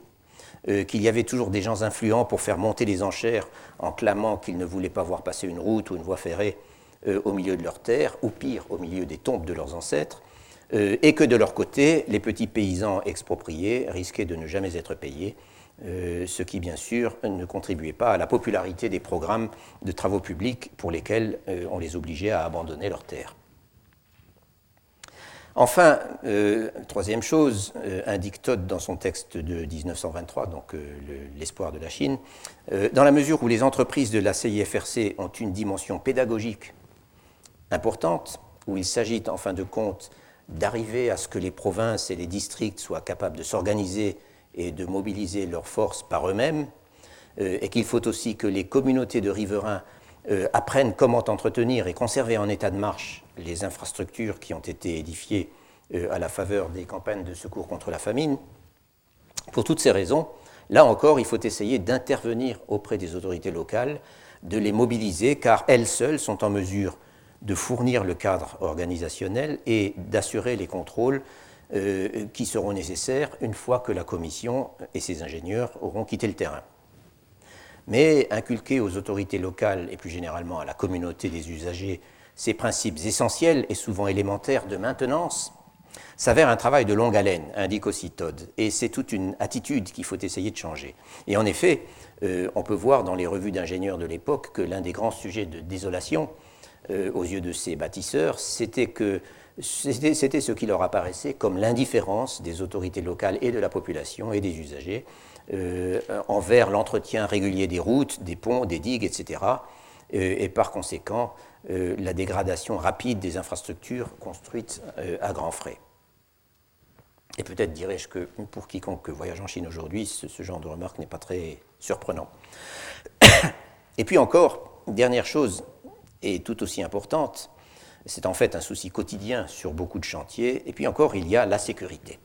euh, qu'il y avait toujours des gens influents pour faire monter les enchères en clamant qu'ils ne voulaient pas voir passer une route ou une voie ferrée euh, au milieu de leurs terres, ou pire, au milieu des tombes de leurs ancêtres, euh, et que de leur côté, les petits paysans expropriés risquaient de ne jamais être payés, ce qui bien sûr ne contribuait pas à la popularité des programmes de travaux publics pour lesquels on les obligeait à abandonner leurs terres. Enfin, euh, troisième chose, euh, indique Todd dans son texte de 1923, donc euh, l'espoir de la Chine, dans la mesure où les entreprises de la CIFRC ont une dimension pédagogique importante, où il s'agit en fin de compte d'arriver à ce que les provinces et les districts soient capables de s'organiser et de mobiliser leurs forces par eux-mêmes, et qu'il faut aussi que les communautés de riverains apprennent comment entretenir et conserver en état de marche les infrastructures qui ont été édifiées à la faveur des campagnes de secours contre la famine. Pour toutes ces raisons, là encore, il faut essayer d'intervenir auprès des autorités locales, de les mobiliser, car elles seules sont en mesure de fournir le cadre organisationnel et d'assurer les contrôles euh, qui seront nécessaires une fois que la Commission et ses ingénieurs auront quitté le terrain. Mais inculquer aux autorités locales et plus généralement à la communauté des usagers ces principes essentiels et souvent élémentaires de maintenance s'avère un travail de longue haleine, indique aussi Todd, et c'est toute une attitude qu'il faut essayer de changer. Et en effet, euh, on peut voir dans les revues d'ingénieurs de l'époque que l'un des grands sujets de désolation euh, aux yeux de ces bâtisseurs, c'était que c'était ce qui leur apparaissait comme l'indifférence des autorités locales et de la population et des usagers euh, envers l'entretien régulier des routes, des ponts, des digues, etc. et par conséquent la dégradation rapide des infrastructures construites à grands frais. Et peut-être dirais-je que pour quiconque voyage en Chine aujourd'hui, ce, genre de remarque n'est pas très surprenant. [coughs] Et puis encore, dernière chose, et tout aussi importante, c'est en fait un souci quotidien sur beaucoup de chantiers, et puis encore, il y a la sécurité.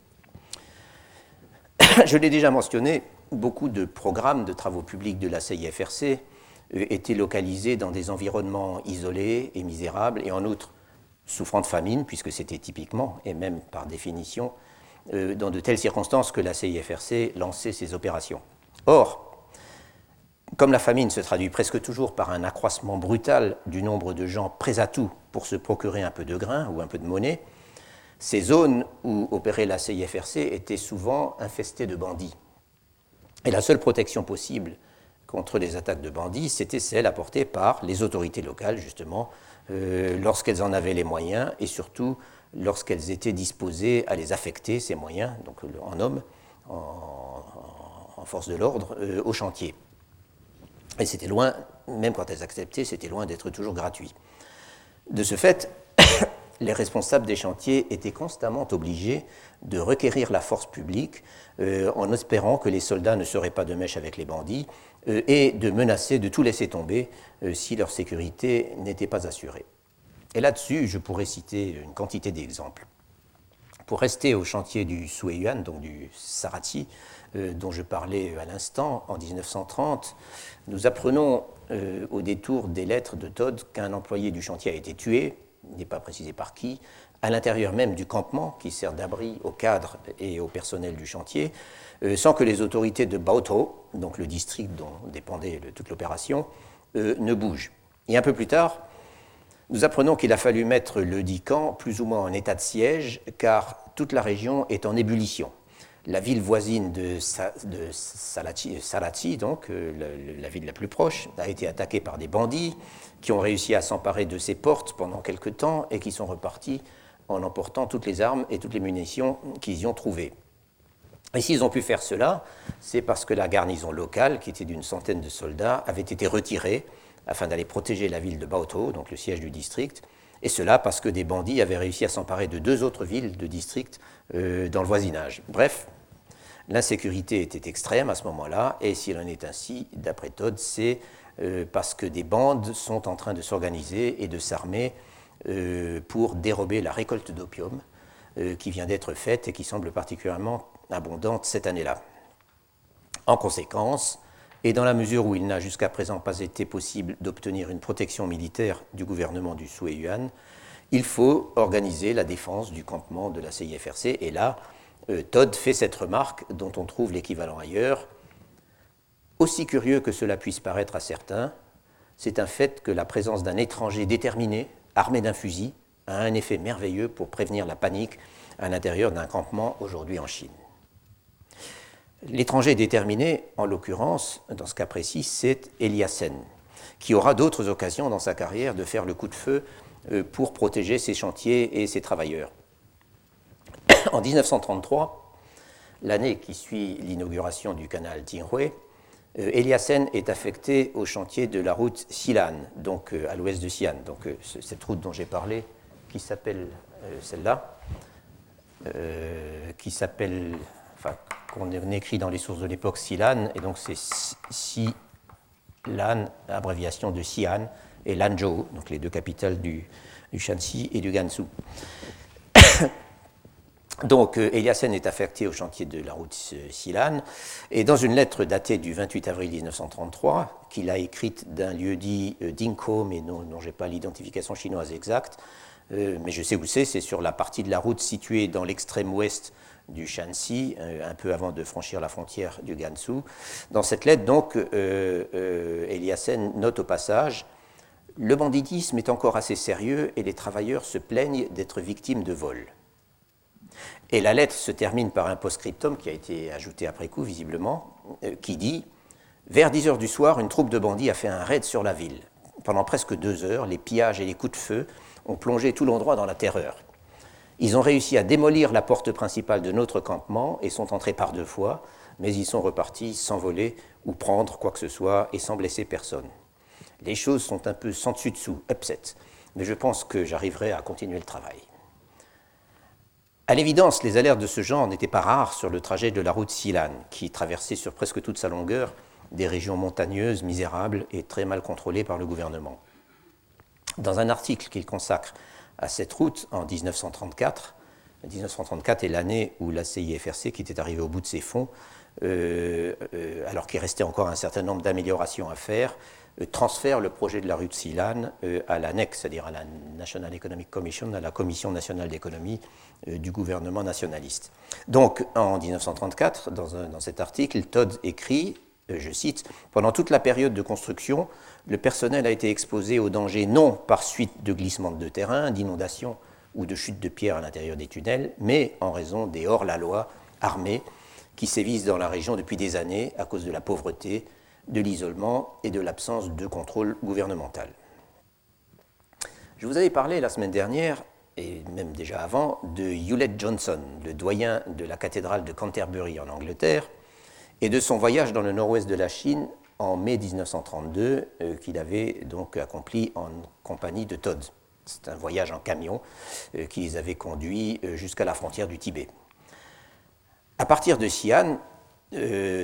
[coughs] Je l'ai déjà mentionné, beaucoup de programmes de travaux publics de la CIFRC euh, étaient localisés dans des environnements isolés et misérables, et en outre souffrant de famine, puisque c'était typiquement, et même par définition, euh, dans de telles circonstances que la CIFRC lançait ses opérations. Or, comme la famine se traduit presque toujours par un accroissement brutal du nombre de gens prêts à tout pour se procurer un peu de grain ou un peu de monnaie, ces zones où opérait la CIFRC étaient souvent infestées de bandits. Et la seule protection possible contre les attaques de bandits, c'était celle apportée par les autorités locales, justement, euh, lorsqu'elles en avaient les moyens et surtout lorsqu'elles étaient disposées à les affecter, ces moyens, donc en hommes, en, force de l'ordre, euh, au chantier. Et c'était loin, même quand elles acceptaient, c'était loin d'être toujours gratuit. De ce fait, [coughs] les responsables des chantiers étaient constamment obligés de requérir la force publique euh, en espérant que les soldats ne seraient pas de mèche avec les bandits euh, et de menacer de tout laisser tomber si leur sécurité n'était pas assurée. Et là-dessus, je pourrais citer une quantité d'exemples. Pour rester au chantier du Sueyuan, donc du Sarati, euh, dont je parlais à l'instant, en 1930, nous apprenons euh, au détour des lettres de Todd qu'un employé du chantier a été tué, il n'est pas précisé par qui, à l'intérieur même du campement qui sert d'abri aux cadres et au personnel du chantier, euh, sans que les autorités de Baoto, donc le district dont dépendait toute l'opération, ne bougent. Et un peu plus tard, nous apprenons qu'il a fallu mettre le dit camp plus ou moins en état de siège, car toute la région est en ébullition. La ville voisine de, Salati, donc euh, la, ville la plus proche, a été attaquée par des bandits qui ont réussi à s'emparer de ses portes pendant quelque temps et qui sont repartis en emportant toutes les armes et toutes les munitions qu'ils y ont trouvées. Et s'ils ont pu faire cela, c'est parce que la garnison locale, qui était d'une centaine de soldats, avait été retirée afin d'aller protéger la ville de Baoto, donc le siège du district, et cela parce que des bandits avaient réussi à s'emparer de deux autres villes de district euh, dans le voisinage. Bref, l'insécurité était extrême à ce moment-là, et s'il en est ainsi, d'après Todd, c'est euh, parce que des bandes sont en train de s'organiser et de s'armer euh, pour dérober la récolte d'opium qui vient d'être faite et qui semble particulièrement abondante cette année-là. En conséquence, et dans la mesure où il n'a jusqu'à présent pas été possible d'obtenir une protection militaire du gouvernement du Sui-Yuan, il faut organiser la défense du campement de la CIFRC. Et là, euh, Todd fait cette remarque dont on trouve l'équivalent ailleurs. Aussi curieux que cela puisse paraître à certains, c'est un fait que la présence d'un étranger déterminé, armé d'un fusil, a un effet merveilleux pour prévenir la panique à l'intérieur d'un campement aujourd'hui en Chine. L'étranger déterminé, en l'occurrence, dans ce cas précis, c'est Eliassen, qui aura d'autres occasions dans sa carrière de faire le coup de feu euh, pour protéger ses chantiers et ses travailleurs. [coughs] En 1933, l'année qui suit l'inauguration du canal Tinghui, euh, Eliassen est affecté au chantier de la route Xilan, donc euh, à l'ouest de Xi'an, donc cette route dont j'ai parlé, qui s'appelle celle-là, qui s'appelle qu'on écrit dans les sources de l'époque Silan, et donc c'est Silan, abréviation de Xi'an, et Lanzhou, donc les deux capitales du, du Shanxi et du Gansu. [coughs] Donc, euh, Eliassen est affecté au chantier de la route Silan, et dans une lettre datée du 28 avril 1933, qu'il a écrite d'un lieu dit euh, Dinko, mais dont, je n'ai pas l'identification chinoise exacte, euh, mais je sais où c'est, c'est sur la partie de la route située dans l'extrême ouest du Shanxi, un peu avant de franchir la frontière du Gansu. Dans cette lettre, donc, Eliassen note au passage Le banditisme est encore assez sérieux et les travailleurs se plaignent d'être victimes de vols. Et la lettre se termine par un post-scriptum qui a été ajouté après coup, visiblement, euh, qui dit Vers 10 heures du soir, une troupe de bandits a fait un raid sur la ville. Pendant presque deux heures, les pillages et les coups de feu ont plongé tout l'endroit dans la terreur. Ils ont réussi à démolir la porte principale de notre campement et sont entrés par deux fois, mais ils sont repartis sans voler ou prendre quoi que ce soit et sans blesser personne. Les choses sont un peu sans dessus-dessous, upset, mais je pense que j'arriverai à continuer le travail. À l'évidence, les alertes de ce genre n'étaient pas rares sur le trajet de la route Silan, qui traversait sur presque toute sa longueur des régions montagneuses, misérables et très mal contrôlées par le gouvernement. Dans un article qu'il consacre à cette route en 1934, 1934 est l'année où la CIFRC, qui était arrivée au bout de ses fonds, euh, euh, alors qu'il restait encore un certain nombre d'améliorations à faire, euh, transfère le projet de la rue de Silan à la NEC, c'est-à-dire à la National Economic Commission, à la Commission nationale d'économie du gouvernement nationaliste. Donc, en 1934, dans, cet article, Todd écrit, je cite, Pendant toute la période de construction, le personnel a été exposé aux dangers non par suite de glissements de terrain, d'inondations ou de chutes de pierres à l'intérieur des tunnels, mais en raison des hors-la-loi armés qui sévissent dans la région depuis des années à cause de la pauvreté, de l'isolement et de l'absence de contrôle gouvernemental. Je vous avais parlé la semaine dernière, et même déjà avant, de Hewlett Johnson, le doyen de la cathédrale de Canterbury en Angleterre, et de son voyage dans le nord-ouest de la Chine en mai 1932, euh, qu'il avait donc accompli en compagnie de Todd. C'est un voyage en camion euh, qui les avait conduits euh, jusqu'à la frontière du Tibet. À partir de Xi'an,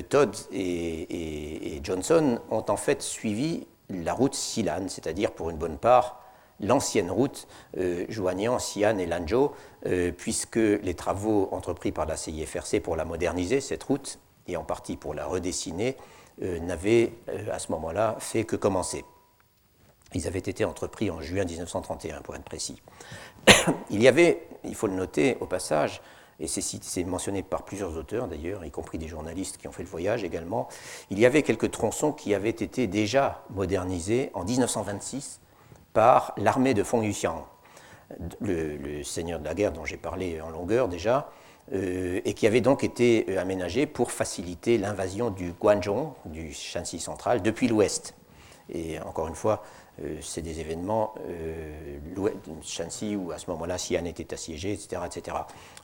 Todd et, Johnson ont en fait suivi la route Silan, c'est-à-dire pour une bonne part l'ancienne route joignant Xi'an et Lanzhou, puisque les travaux entrepris par la CIFRC pour la moderniser, cette route, et en partie pour la redessiner, n'avaient à ce moment-là fait que commencer. Ils avaient été entrepris en juin 1931, pour être précis. [coughs] il y avait, il faut le noter au passage, et c'est mentionné par plusieurs auteurs d'ailleurs, y compris des journalistes qui ont fait le voyage également, il y avait quelques tronçons qui avaient été déjà modernisés en 1926 par l'armée de Feng Yuxiang, le, seigneur de la guerre dont j'ai parlé en longueur déjà, euh, et qui avait donc été euh, aménagés pour faciliter l'invasion du Guangzhou, du Shanxi central, depuis l'ouest. Et encore une fois, euh, c'est des événements, euh, Shanxi, où à ce moment-là, Xi'an était assiégé, etc. etc.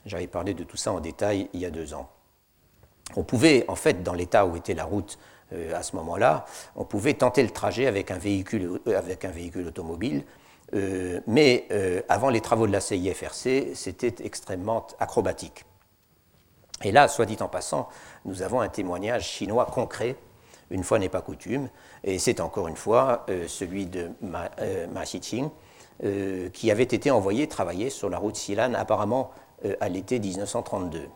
J'avais parlé de tout ça en détail il y a deux ans. On pouvait, en fait, dans l'état où était la route euh, à ce moment-là, on pouvait tenter le trajet euh, avec un véhicule automobile, mais avant les travaux de la CIFRC, c'était extrêmement acrobatique. Et là, soit dit en passant, nous avons un témoignage chinois concret une fois n'est pas coutume, et c'est encore une fois euh, celui de Ma, euh, euh, qui avait été envoyé travailler sur la route Silan apparemment à l'été 1932.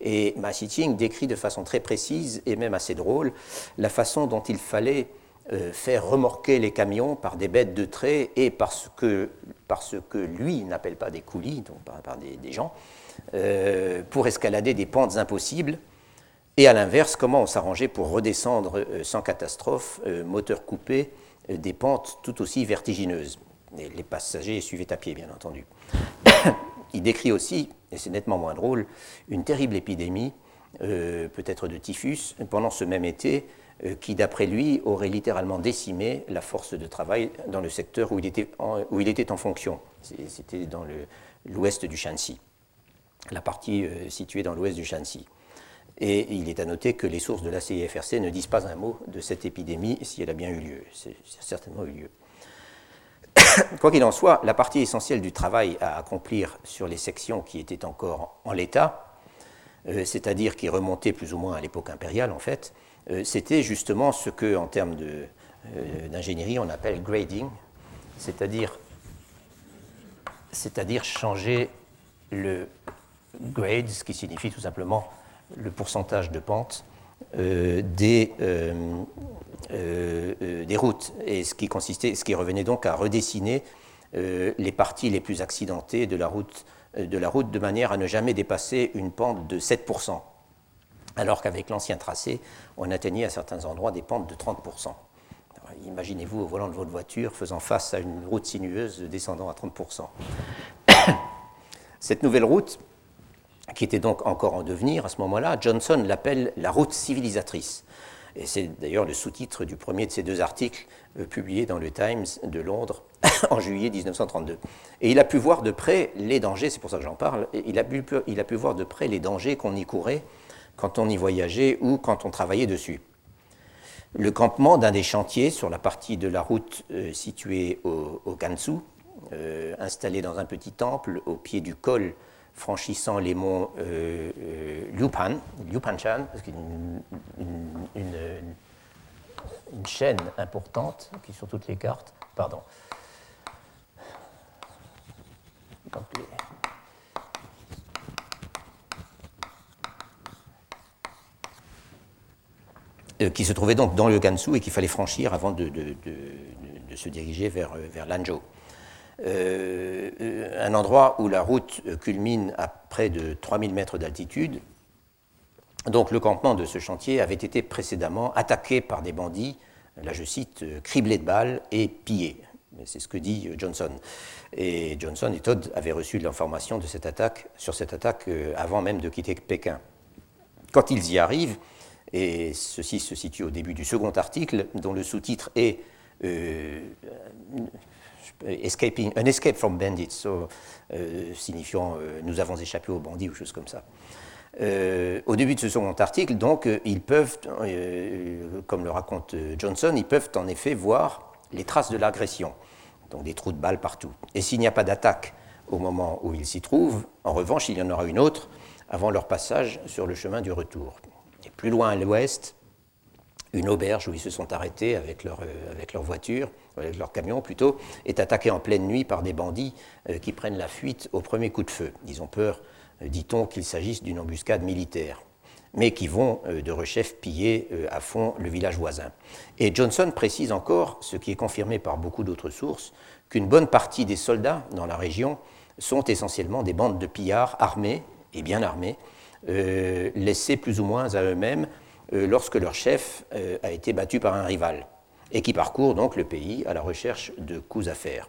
Et Ma Xiqing décrit de façon très précise et même assez drôle la façon dont il fallait faire remorquer les camions par des bêtes de trait et parce que, que lui n'appelle pas des coulis, donc par, des, gens, pour escalader des pentes impossibles et à l'inverse, comment on s'arrangeait pour redescendre euh, sans catastrophe, euh, moteur coupé, euh, des pentes tout aussi vertigineuses. les passagers suivaient à pied, bien entendu. [coughs] Il décrit aussi, et c'est nettement moins drôle, une terrible épidémie, peut-être de typhus, pendant ce même été, qui, d'après lui, aurait littéralement décimé la force de travail dans le secteur où il était en, où il était en fonction. C'était dans l'ouest du Shanxi, la partie située dans l'ouest du Shanxi. Et il est à noter que les sources de la CIFRC ne disent pas un mot de cette épidémie si elle a bien eu lieu. C'est certainement eu lieu. [coughs] Quoi qu'il en soit, la partie essentielle du travail à accomplir sur les sections qui étaient encore en l'état, euh, c'est-à-dire qui remontaient plus ou moins à l'époque impériale en fait, euh, c'était justement ce que, en termes euh, d'ingénierie, on appelle grading, c'est-à-dire changer le grade, ce qui signifie tout simplement le pourcentage de pente euh, des, euh, euh, des routes, et ce qui, consistait, ce qui revenait donc à redessiner les parties les plus accidentées de la, route, de la route de manière à ne jamais dépasser une pente de 7%, alors qu'avec l'ancien tracé, on atteignait à certains endroits des pentes de 30%. Imaginez-vous au volant de votre voiture faisant face à une route sinueuse descendant à 30%. [coughs] Cette nouvelle route, qui était donc encore en devenir à ce moment-là, Johnson l'appelle la route civilisatrice. Et c'est d'ailleurs le sous-titre du premier de ces deux articles euh, publiés dans le Times de Londres [coughs] en juillet 1932. Et il a pu voir de près les dangers, c'est pour ça que j'en parle, il a, pu, il a pu voir de près les dangers qu'on y courait quand on y voyageait ou quand on travaillait dessus. Le campement d'un des chantiers sur la partie de la route euh, située au, au euh, installé dans un petit temple au pied du col franchissant les monts euh, euh, a une, chaîne importante qui sur toutes les cartes. Pardon. Euh, qui se trouvait donc dans le Gansu et qu'il fallait franchir avant de, se diriger vers, vers Lanzhou. Euh, un endroit où la route culmine à près de 3000 mètres d'altitude. Donc le campement de ce chantier avait été précédemment attaqué par des bandits, là je cite, criblés de balles et pillés. C'est ce que dit Johnson. Et Johnson et Todd avaient reçu de l'information de cette attaque, sur cette attaque euh, avant même de quitter Pékin. Quand ils y arrivent, et ceci se situe au début du second article, dont le sous-titre est euh, escaping, un escape from bandits, euh, signifiant euh, nous avons échappé aux bandits ou choses comme ça. Euh, au début de ce second article, donc, ils peuvent, comme le raconte Johnson, ils peuvent en effet voir les traces de l'agression, donc des trous de balles partout. Et s'il n'y a pas d'attaque au moment où ils s'y trouvent, en revanche, il y en aura une autre avant leur passage sur le chemin du retour. Et plus loin à l'ouest, une auberge où ils se sont arrêtés avec leur, avec leur voiture leur camion plutôt, est attaqué en pleine nuit par des bandits euh, qui prennent la fuite au premier coup de feu. Ils ont peur, euh, dit-on, qu'il s'agisse d'une embuscade militaire, mais qui vont euh, de rechef piller à fond le village voisin. Et Johnson précise encore, ce qui est confirmé par beaucoup d'autres sources, qu'une bonne partie des soldats dans la région sont essentiellement des bandes de pillards armés et bien armés, laissés plus ou moins à eux-mêmes lorsque leur chef a été battu par un rival et qui parcourent donc le pays à la recherche de coups à faire.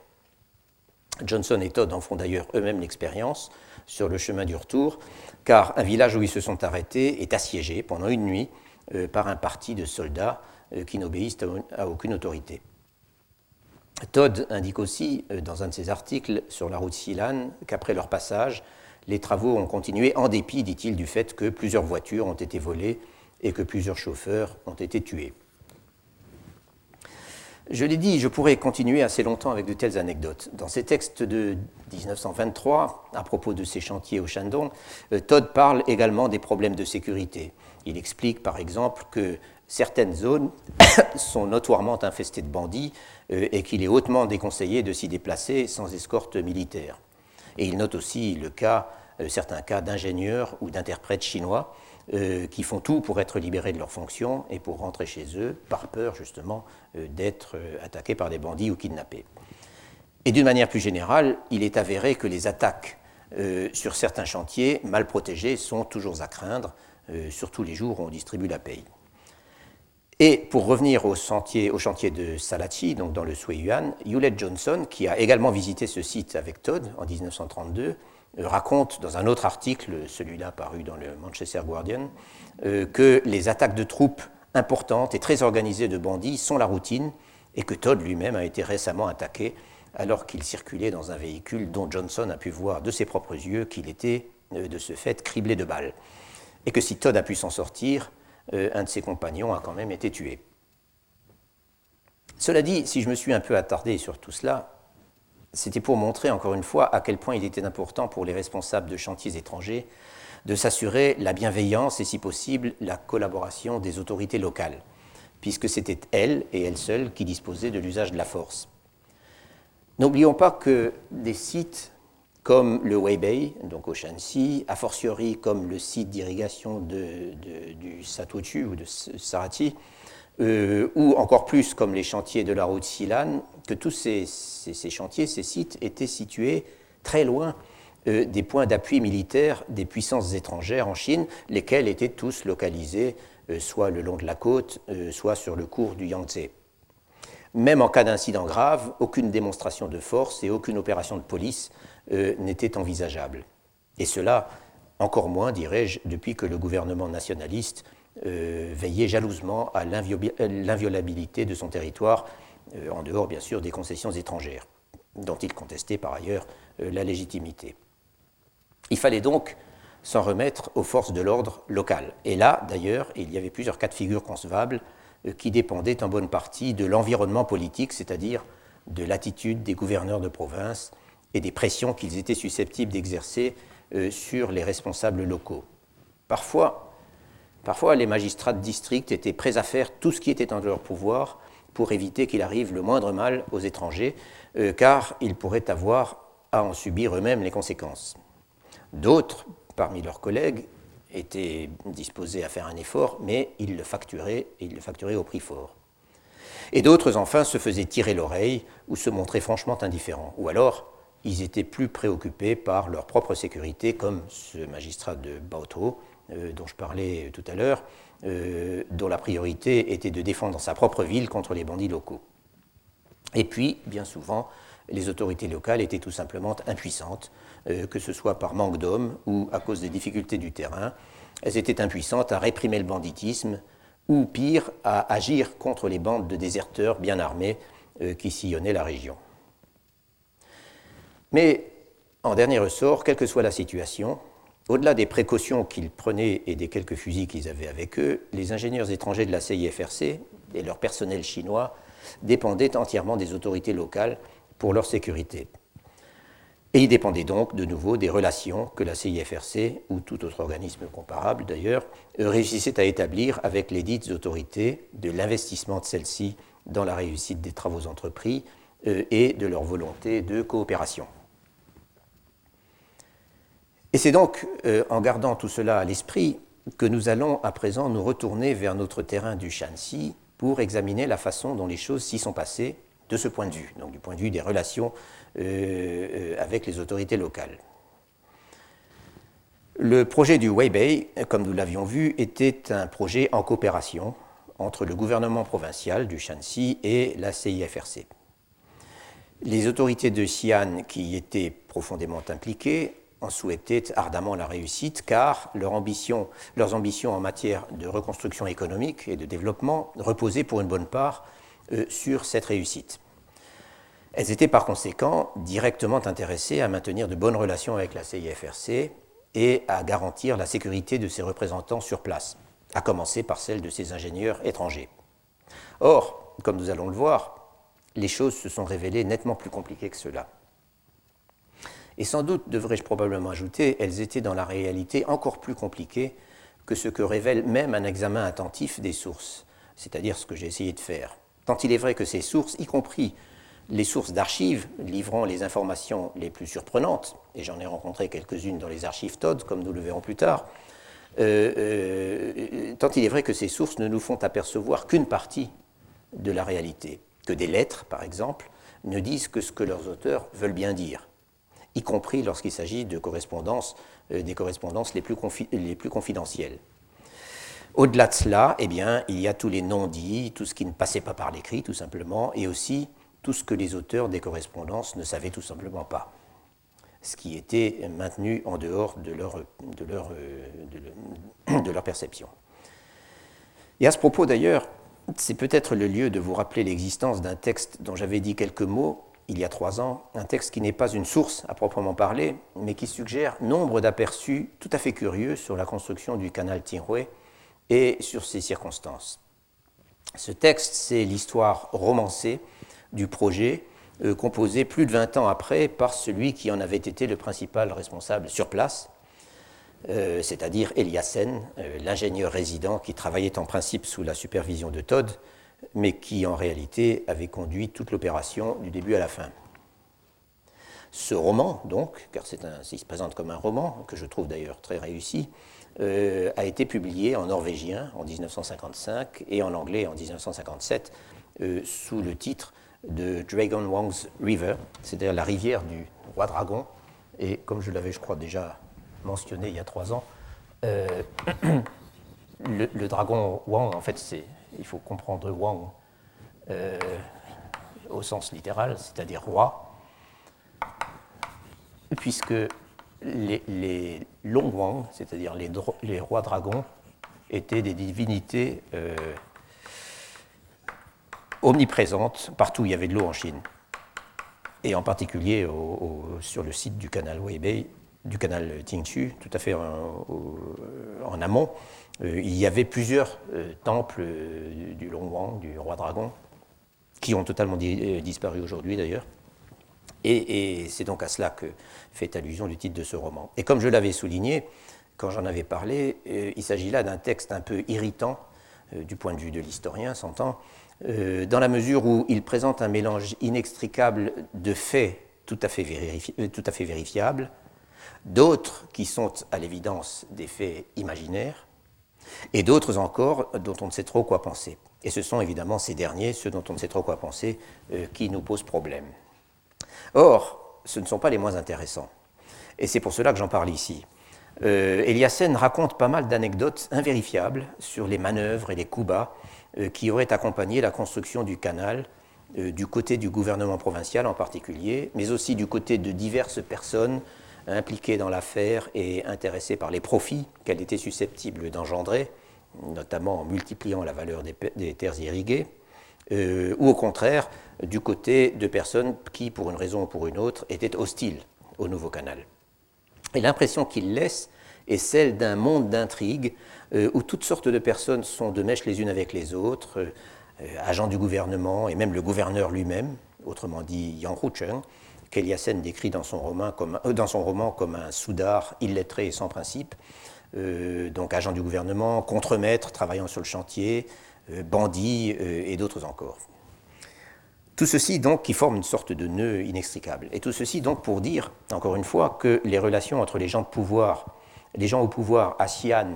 Johnson et Todd en font d'ailleurs eux-mêmes l'expérience sur le chemin du retour, car un village où ils se sont arrêtés est assiégé pendant une nuit euh, par un parti de soldats euh, qui n'obéissent à, aucune autorité. Todd indique aussi euh, dans un de ses articles sur la route Silan qu'après leur passage, les travaux ont continué en dépit, dit-il, du fait que plusieurs voitures ont été volées et que plusieurs chauffeurs ont été tués. Je l'ai dit, je pourrais continuer assez longtemps avec de telles anecdotes. Dans ses textes de 1923, à propos de ces chantiers au Shandong, euh, Todd parle également des problèmes de sécurité. Il explique par exemple que certaines zones [coughs] sont notoirement infestées de bandits euh, et qu'il est hautement déconseillé de s'y déplacer sans escorte militaire. Et il note aussi euh, certains cas d'ingénieurs ou d'interprètes chinois euh, qui font tout pour être libérés de leurs fonctions et pour rentrer chez eux, par peur justement euh, d'être euh, attaqués par des bandits ou kidnappés. Et d'une manière plus générale, il est avéré que les attaques sur certains chantiers mal protégés sont toujours à craindre, surtout les jours où on distribue la paye. Et pour revenir au, chantier, de Salachi, donc dans le Yuan, Hewlett Johnson, qui a également visité ce site avec Todd en 1932, euh, raconte dans un autre article, celui-là paru dans le Manchester Guardian, euh, que les attaques de troupes importantes et très organisées de bandits sont la routine et que Todd lui-même a été récemment attaqué alors qu'il circulait dans un véhicule dont Johnson a pu voir de ses propres yeux qu'il était euh, de ce fait criblé de balles. Et que si Todd a pu s'en sortir, un de ses compagnons a quand même été tué. Cela dit, si je me suis un peu attardé sur tout cela, c'était pour montrer encore une fois à quel point il était important pour les responsables de chantiers étrangers de s'assurer la bienveillance et, si possible, la collaboration des autorités locales, puisque c'était elles et elles seules qui disposaient de l'usage de la force. N'oublions pas que des sites comme le Weibei, donc au Shanxi, a fortiori comme le site d'irrigation du Satochu ou de Sarati, euh, ou encore plus comme les chantiers de la route Silan, que tous ces, chantiers, ces sites étaient situés très loin euh, des points d'appui militaires des puissances étrangères en Chine, lesquels étaient tous localisés euh, soit le long de la côte, soit sur le cours du Yangtze. Même en cas d'incident grave, aucune démonstration de force et aucune opération de police n'était envisageable. Et cela, encore moins, dirais-je, depuis que le gouvernement nationaliste euh, veillait jalousement à l'inviolabilité de son territoire, euh, en dehors bien sûr des concessions étrangères, dont il contestait par ailleurs la légitimité. Il fallait donc s'en remettre aux forces de l'ordre local. Et là, d'ailleurs, il y avait plusieurs cas de figure concevables qui dépendaient en bonne partie de l'environnement politique, c'est-à-dire de l'attitude des gouverneurs de province et des pressions qu'ils étaient susceptibles d'exercer euh, sur les responsables locaux. Parfois, parfois, les magistrats de district étaient prêts à faire tout ce qui était en leur pouvoir pour éviter qu'il arrive le moindre mal aux étrangers, euh, car ils pourraient avoir à en subir eux-mêmes les conséquences. D'autres, parmi leurs collègues, étaient disposés à faire un effort, mais ils le facturaient, et ils le facturaient au prix fort. Et d'autres, enfin, se faisaient tirer l'oreille ou se montraient franchement indifférents, ou alors ils étaient plus préoccupés par leur propre sécurité, comme ce magistrat de Baotou, euh, dont je parlais tout à l'heure, euh, dont la priorité était de défendre sa propre ville contre les bandits locaux. Et puis, bien souvent, les autorités locales étaient tout simplement impuissantes, euh, que ce soit par manque d'hommes ou à cause des difficultés du terrain. Elles étaient impuissantes à réprimer le banditisme ou, pire, à agir contre les bandes de déserteurs bien armés qui sillonnaient la région. Mais en dernier ressort, quelle que soit la situation, au-delà des précautions qu'ils prenaient et des quelques fusils qu'ils avaient avec eux, les ingénieurs étrangers de la CIFRC et leur personnel chinois dépendaient entièrement des autorités locales pour leur sécurité. Et ils dépendaient donc de nouveau des relations que la CIFRC, ou tout autre organisme comparable d'ailleurs, réussissait à établir avec les dites autorités, de l'investissement de celles-ci dans la réussite des travaux entrepris euh, et de leur volonté de coopération. Et c'est donc euh, en gardant tout cela à l'esprit que nous allons à présent nous retourner vers notre terrain du Shanxi pour examiner la façon dont les choses s'y sont passées de ce point de vue, donc du point de vue des relations euh, euh, avec les autorités locales. Le projet du Weibei, comme nous l'avions vu, était un projet en coopération entre le gouvernement provincial du Shanxi et la CIFRC. Les autorités de Xi'an, qui étaient profondément impliquées, en souhaitaient ardemment la réussite car leurs ambitions en matière de reconstruction économique et de développement reposaient pour une bonne part euh, sur cette réussite. Elles étaient par conséquent directement intéressées à maintenir de bonnes relations avec la CIFRC et à garantir la sécurité de ses représentants sur place, à commencer par celle de ses ingénieurs étrangers. Or, comme nous allons le voir, les choses se sont révélées nettement plus compliquées que cela. Et sans doute, devrais-je probablement ajouter, elles étaient dans la réalité encore plus compliquées que ce que révèle même un examen attentif des sources, c'est-à-dire ce que j'ai essayé de faire. Tant il est vrai que ces sources, y compris les sources d'archives livrant les informations les plus surprenantes, et j'en ai rencontré quelques-unes dans les archives Todd, comme nous le verrons plus tard, euh, euh, tant il est vrai que ces sources ne nous font apercevoir qu'une partie de la réalité, que des lettres, par exemple, ne disent que ce que leurs auteurs veulent bien dire y compris lorsqu'il s'agit de correspondances, euh, des correspondances les plus, les plus confidentielles. Au-delà de cela, eh il y a tous les non-dits, tout ce qui ne passait pas par l'écrit, tout simplement, et aussi tout ce que les auteurs des correspondances ne savaient tout simplement pas, ce qui était maintenu en dehors de leur, euh, [clears throat] de leur perception. Et à ce propos, d'ailleurs, c'est peut-être le lieu de vous rappeler l'existence d'un texte dont j'avais dit quelques mots il y a trois ans, un texte qui n'est pas une source à proprement parler, mais qui suggère nombre d'aperçus tout à fait curieux sur la construction du canal Tinghui et sur ses circonstances. Ce texte, c'est l'histoire romancée du projet, euh, composé plus de 20 ans après par celui qui en avait été le principal responsable sur place, euh, c'est-à-dire Eliassen, euh, l'ingénieur résident qui travaillait en principe sous la supervision de Todd, mais qui en réalité avait conduit toute l'opération du début à la fin. Ce roman, donc, car il se présente comme un roman, que je trouve d'ailleurs très réussi, euh, a été publié en norvégien en 1955 et en anglais en 1957 euh, sous le titre de Dragon Wang's River, c'est-à-dire la rivière du roi dragon. Et comme je l'avais, je crois, déjà mentionné il y a trois ans, euh, [clears throat] le, dragon Wang, en fait, c'est, il faut comprendre Wang au sens littéral, c'est-à-dire roi, puisque les, les Wang, c'est-à-dire les, rois dragons, étaient des divinités euh, omniprésentes partout où il y avait de l'eau en Chine. Et en particulier sur le site du canal Weibei, du canal Tingxu, tout à fait en, amont, euh, il y avait plusieurs euh, temples du Long Wang, du roi dragon, qui ont totalement disparu aujourd'hui d'ailleurs. Et, c'est donc à cela que fait allusion le titre de ce roman. Et comme je l'avais souligné quand j'en avais parlé, euh, il s'agit là d'un texte un peu irritant euh, du point de vue de l'historien, s'entend, euh, dans la mesure où il présente un mélange inextricable de faits tout à fait vérifiables, d'autres qui sont à l'évidence des faits imaginaires, et d'autres encore dont on ne sait trop quoi penser. Et ce sont évidemment ces derniers, ceux dont on ne sait trop quoi penser, qui nous posent problème. Or, ce ne sont pas les moins intéressants. Et c'est pour cela que j'en parle ici. Euh, Eliassen raconte pas mal d'anecdotes invérifiables sur les manœuvres et les coups bas euh, qui auraient accompagné la construction du canal, euh, du côté du gouvernement provincial en particulier, mais aussi du côté de diverses personnes impliquées dans l'affaire et intéressées par les profits qu'elle était susceptible d'engendrer, notamment en multipliant la valeur des terres irriguées. Euh, ou au contraire du côté de personnes qui, pour une raison ou pour une autre, étaient hostiles au nouveau canal. Et l'impression qu'il laisse est celle d'un monde d'intrigues euh, où toutes sortes de personnes sont de mèche les unes avec les autres, euh, agents du gouvernement et même le gouverneur lui-même, autrement dit Yang Rucheng, qu'Eliassen décrit dans son, roman comme, dans son roman comme un soudard illettré et sans principe, donc agent du gouvernement, contremaître travaillant sur le chantier, euh, bandits euh, et d'autres encore. Tout ceci donc qui forme une sorte de nœud inextricable. Et tout ceci donc pour dire, encore une fois, que les relations entre les gens de pouvoir, les gens au pouvoir à Xi'an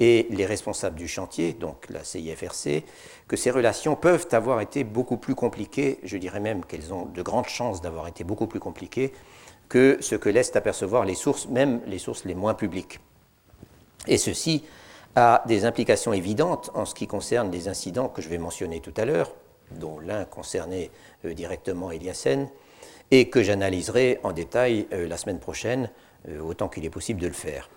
et les responsables du chantier, donc la CIFRC, que ces relations peuvent avoir été beaucoup plus compliquées, je dirais même qu'elles ont de grandes chances d'avoir été beaucoup plus compliquées que ce que laissent apercevoir les sources, même les sources les moins publiques. Et ceci a des implications évidentes en ce qui concerne les incidents que je vais mentionner tout à l'heure, dont l'un concernait euh, directement Eliassen, et que j'analyserai en détail euh, la semaine prochaine, euh, autant qu'il est possible de le faire,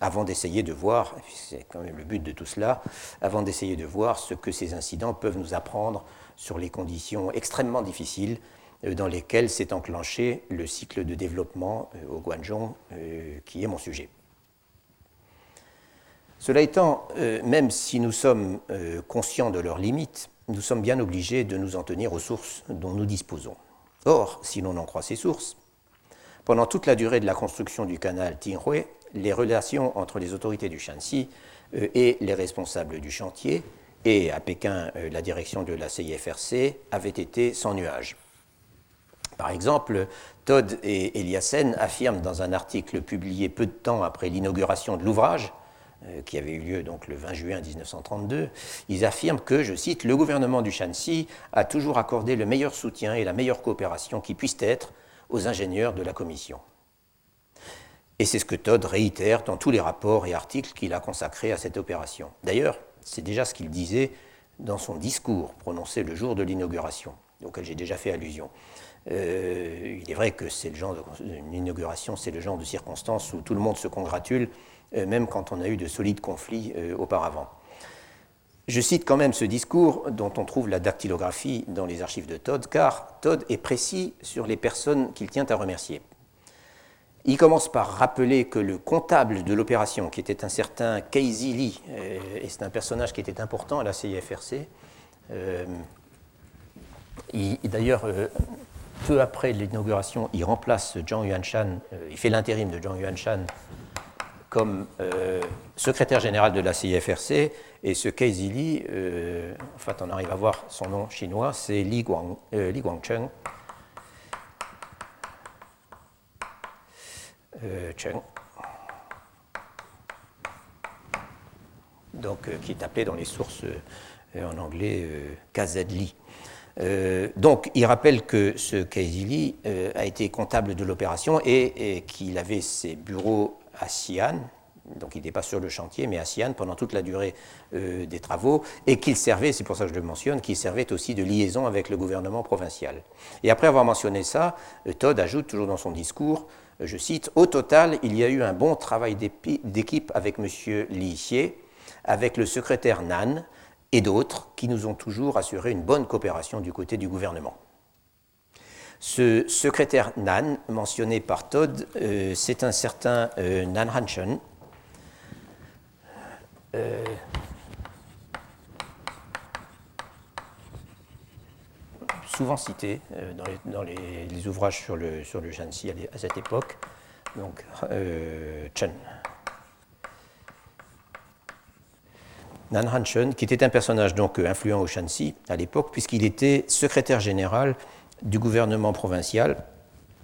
avant d'essayer de voir, c'est quand même le but de tout cela, avant d'essayer de voir ce que ces incidents peuvent nous apprendre sur les conditions extrêmement difficiles dans lesquelles s'est enclenché le cycle de développement au Guangzhou, qui est mon sujet. Cela étant, euh, même si nous sommes euh, conscients de leurs limites, nous sommes bien obligés de nous en tenir aux sources dont nous disposons. Or, si l'on en croit ces sources, pendant toute la durée de la construction du canal Tinghui, les relations entre les autorités du Shanxi euh, et les responsables du chantier, et à Pékin la direction de la CIFRC, avaient été sans nuage. Par exemple, Todd et Eliassen affirment dans un article publié peu de temps après l'inauguration de l'ouvrage euh, qui avait eu lieu le 20 juin 1932, ils affirment que, je cite, le gouvernement du Shanxi a toujours accordé le meilleur soutien et la meilleure coopération qui puisse être aux ingénieurs de la commission. Et c'est ce que Todd réitère dans tous les rapports et articles qu'il a consacrés à cette opération. D'ailleurs, c'est déjà ce qu'il disait dans son discours prononcé le jour de l'inauguration, auquel j'ai déjà fait allusion. Euh, il est vrai que c'est le genre inauguration, c'est le genre de circonstance où tout le monde se congratule euh, même quand on a eu de solides conflits euh, auparavant. Je cite quand même ce discours dont on trouve la dactylographie dans les archives de Todd, car Todd est précis sur les personnes qu'il tient à remercier. Il commence par rappeler que le comptable de l'opération, qui était un certain Casey Lee, euh, et c'est un personnage qui était important à la CIFRC, d'ailleurs, peu après l'inauguration, il remplace Zhang Yuanshan, il fait l'intérim de Zhang Yuanshan comme euh, secrétaire général de la CIFRC, et ce Casey euh, en fait on arrive à voir son nom chinois, c'est Li, Guang, euh, Li Guangcheng. Cheng. Donc, qui est appelé dans les sources en anglais Kazadli. donc, il rappelle que ce Kazili a été comptable de l'opération et, qu'il avait ses bureaux à Xi'an, donc il n'était pas sur le chantier, mais à Xi'an pendant toute la durée euh, des travaux, et qu'il servait, c'est pour ça que je le mentionne, qu'il servait aussi de liaison avec le gouvernement provincial. Et après avoir mentionné ça, euh, Todd ajoute toujours dans son discours, euh, je cite, Au total, il y a eu un bon travail d'équipe avec M. Li Xie, avec le secrétaire Nan et d'autres qui nous ont toujours assuré une bonne coopération du côté du gouvernement. Ce secrétaire Nan, mentionné par Todd, c'est un certain Nan Hanchen, euh, souvent cité euh, dans, les, ouvrages sur le, Shanxi à, cette époque, donc euh, Chen. Nan Han Chen, qui était un personnage donc influent au Shanxi à l'époque, puisqu'il était secrétaire général du gouvernement provincial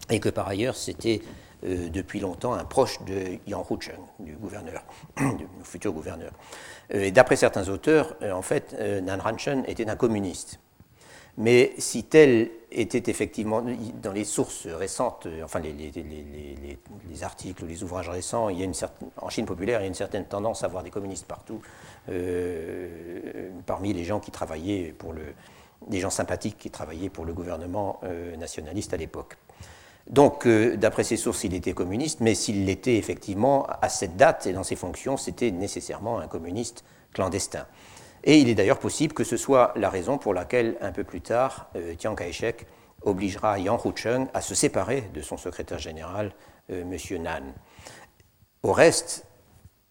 et que par ailleurs c'était euh, depuis longtemps un proche de Yang Hucheng, du gouverneur, [coughs] du futur gouverneur. Euh, et d'après certains auteurs, euh, en fait, Nan Hanchen était un communiste. Mais si tel était effectivement, dans les sources récentes, enfin les, les, articles ou les ouvrages récents, il y a une certaine, en Chine populaire, il y a une certaine tendance à voir des communistes partout, parmi les gens qui travaillaient pour le, des gens sympathiques qui travaillaient pour le gouvernement nationaliste à l'époque. Donc, euh, d'après ces sources, il était communiste, mais s'il l'était effectivement à cette date et dans ses fonctions, c'était nécessairement un communiste clandestin. Et il est d'ailleurs possible que ce soit la raison pour laquelle, un peu plus tard, euh, Chiang Kai-shek obligera Yang Hucheng à se séparer de son secrétaire général, euh, M. Nan. Au reste,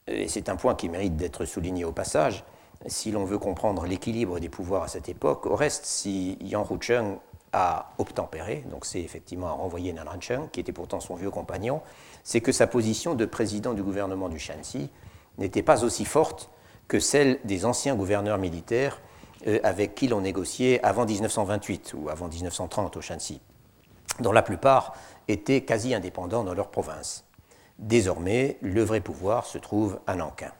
et c'est un point qui mérite d'être souligné au passage, si l'on veut comprendre l'équilibre des pouvoirs à cette époque, au reste, si Yang Hucheng a obtempéré, donc c'est effectivement à renvoyer Nan Cheng, qui était pourtant son vieux compagnon, c'est que sa position de président du gouvernement du Shanxi n'était pas aussi forte que celle des anciens gouverneurs militaires euh, avec qui l'on négociait avant 1928 ou avant 1930 au Shanxi, dont la plupart étaient quasi indépendants dans leur province. Désormais, le vrai pouvoir se trouve à Nankin.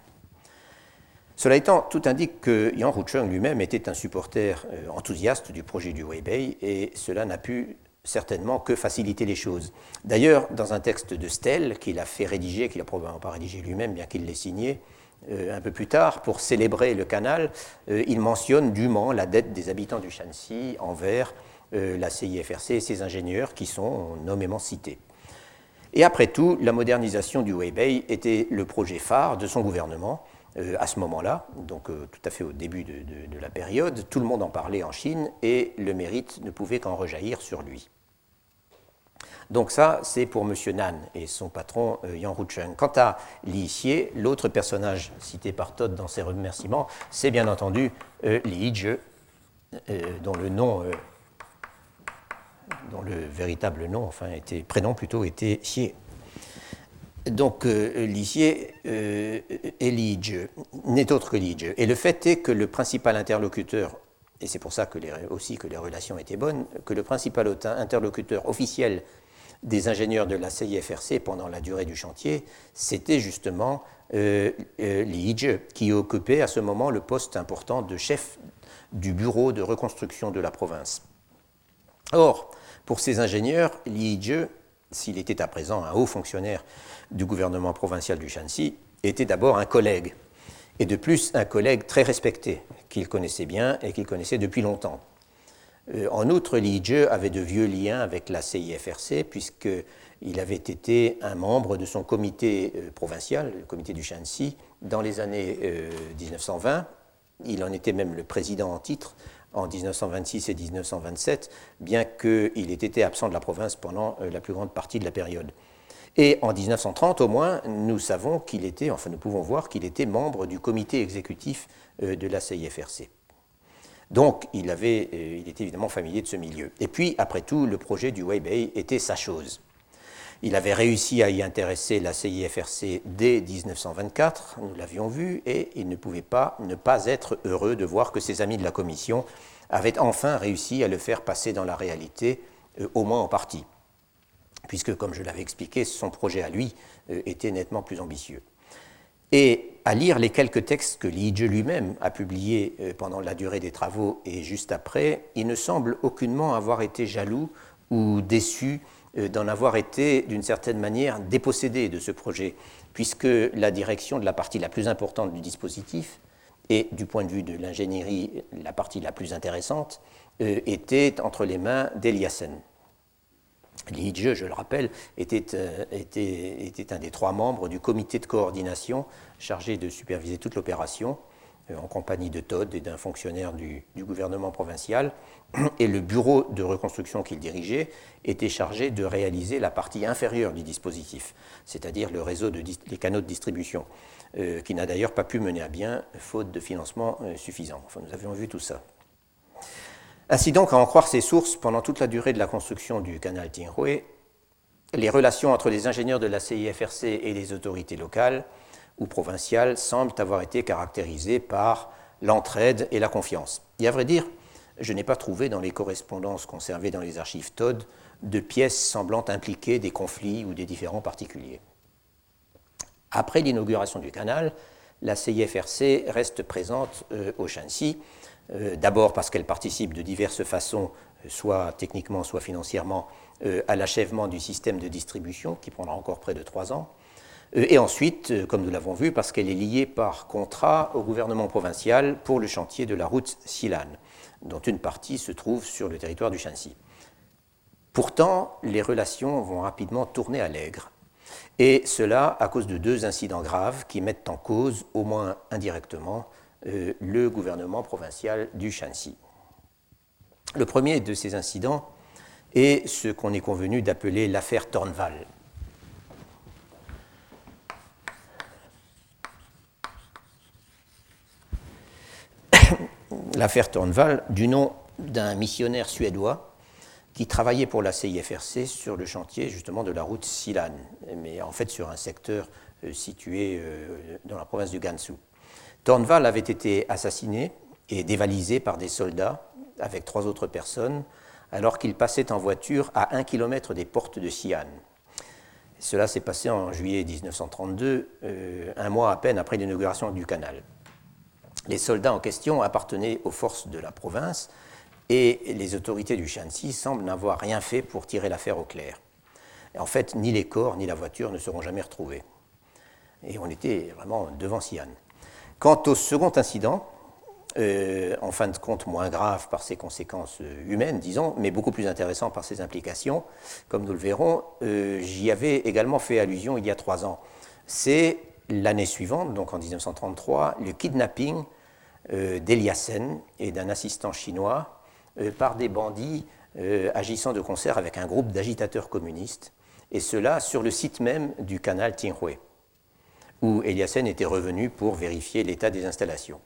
Cela étant, tout indique que Yang Rucheng lui-même était un supporter euh, enthousiaste du projet du Weibei et cela n'a pu certainement que faciliter les choses. D'ailleurs, dans un texte de Stell qu'il a fait rédiger, qu'il n'a probablement pas rédigé lui-même, bien qu'il l'ait signé, un peu plus tard, pour célébrer le canal, euh, il mentionne dûment la dette des habitants du Shanxi envers la CIFRC et ses ingénieurs qui sont nommément cités. Et après tout, la modernisation du Weibei était le projet phare de son gouvernement, euh, à ce moment-là, donc euh, tout à fait au début de, la période, tout le monde en parlait en Chine et le mérite ne pouvait qu'en rejaillir sur lui. Donc ça, c'est pour M. Nan et son patron euh, Yang Rucheng. Quant à Li Xie, l'autre personnage cité par Todd dans ses remerciements, c'est bien entendu Li Zhe, dont le nom, dont le véritable nom, enfin, était, prénom plutôt, était Xie donc euh, Ligier euh, n'est autre que Lige. Et le fait est que le principal interlocuteur, et c'est pour ça que aussi que les relations étaient bonnes, que le principal interlocuteur officiel des ingénieurs de la CIFRC pendant la durée du chantier, c'était justement euh, euh qui occupait à ce moment le poste important de chef du bureau de reconstruction de la province. Or, pour ces ingénieurs, Lige, s'il était à présent un haut fonctionnaire du gouvernement provincial du Shanxi, était d'abord un collègue, et de plus un collègue très respecté, qu'il connaissait bien et qu'il connaissait depuis longtemps. Euh, en outre, Li Zhe avait de vieux liens avec la CIFRC, puisqu'il avait été un membre de son comité euh, provincial, le comité du Shanxi, dans les années 1920. Euh, Il en était même le président en titre en 1926 et 1927, bien qu'il ait été absent de la province pendant la plus grande partie de la période. Et en 1930, au moins, nous savons qu'il était, enfin nous pouvons voir qu'il était membre du comité exécutif de la CIFRC. Donc il, avait, euh, il était évidemment familier de ce milieu. Et puis, après tout, le projet du Weibei était sa chose. Il avait réussi à y intéresser la CIFRC dès 1924, nous l'avions vu, et il ne pouvait pas ne pas être heureux de voir que ses amis de la Commission avaient enfin réussi à le faire passer dans la réalité, euh, au moins en partie. puisque, comme je l'avais expliqué, son projet à lui était nettement plus ambitieux. Et à lire les quelques textes que Li lui-même a publiés pendant la durée des travaux et juste après, il ne semble aucunement avoir été jaloux ou déçu d'en avoir été, d'une certaine manière, dépossédé de ce projet, puisque la direction de la partie la plus importante du dispositif, et du point de vue de l'ingénierie, la partie la plus intéressante, euh, était entre les mains d'Eliassen. Liedje, je le rappelle, était, euh, était, un des trois membres du comité de coordination chargé de superviser toute l'opération, euh, en compagnie de Todd et d'un fonctionnaire du, gouvernement provincial. [clears throat] Et le bureau de reconstruction qu'il dirigeait était chargé de réaliser la partie inférieure du dispositif, c'est-à-dire le réseau de les canaux de distribution, euh, qui n'a d'ailleurs pas pu mener à bien, faute de financement suffisant. Nous avions vu tout ça. Ainsi donc, à en croire ces sources, pendant toute la durée de la construction du canal Tinghui, les relations entre les ingénieurs de la CIFRC et les autorités locales ou provinciales semblent avoir été caractérisées par l'entraide et la confiance. Et à vrai dire, je n'ai pas trouvé dans les correspondances conservées dans les archives Todd de pièces semblant impliquer des conflits ou des différends particuliers. Après l'inauguration du canal, la CIFRC reste présente euh, au Shanxi, euh, d'abord parce qu'elle participe de diverses façons, euh, soit techniquement, soit financièrement, à l'achèvement du système de distribution, qui prendra encore près de trois ans, et ensuite, comme nous l'avons vu, parce qu'elle est liée par contrat au gouvernement provincial pour le chantier de la route Silan, dont une partie se trouve sur le territoire du Shanxi. Pourtant, les relations vont rapidement tourner à l'aigre, et cela à cause de deux incidents graves qui mettent en cause, au moins indirectement, euh, le gouvernement provincial du Shanxi. Le premier de ces incidents est ce qu'on est convenu d'appeler l'affaire Tornval. [coughs] L'affaire Tornval, du nom d'un missionnaire suédois qui travaillait pour la CIFRC sur le chantier justement de la route Silan, mais en fait sur un secteur euh, situé euh, dans la province du Gansu. Tornval avait été assassiné et dévalisé par des soldats avec trois autres personnes alors qu'il passait en voiture à un kilomètre des portes de Xi'an. Cela s'est passé en juillet 1932, euh, un mois à peine après l'inauguration du canal. Les soldats en question appartenaient aux forces de la province et les autorités du Shanxi semblent n'avoir rien fait pour tirer l'affaire au clair. en fait, ni les corps ni la voiture ne seront jamais retrouvés. Et on était vraiment devant Xi'an. Quant au second incident, euh, en fin de compte moins grave par ses conséquences euh, humaines, disons, mais beaucoup plus intéressant par ses implications, comme nous le verrons, euh, j'y avais également fait allusion il y a trois ans. C'est l'année suivante, donc en 1933, le kidnapping d'Eliassen et d'un assistant chinois par des bandits agissant de concert avec un groupe d'agitateurs communistes, et cela sur le site même du canal Tinghui où Eliassen était revenu pour vérifier l'état des installations.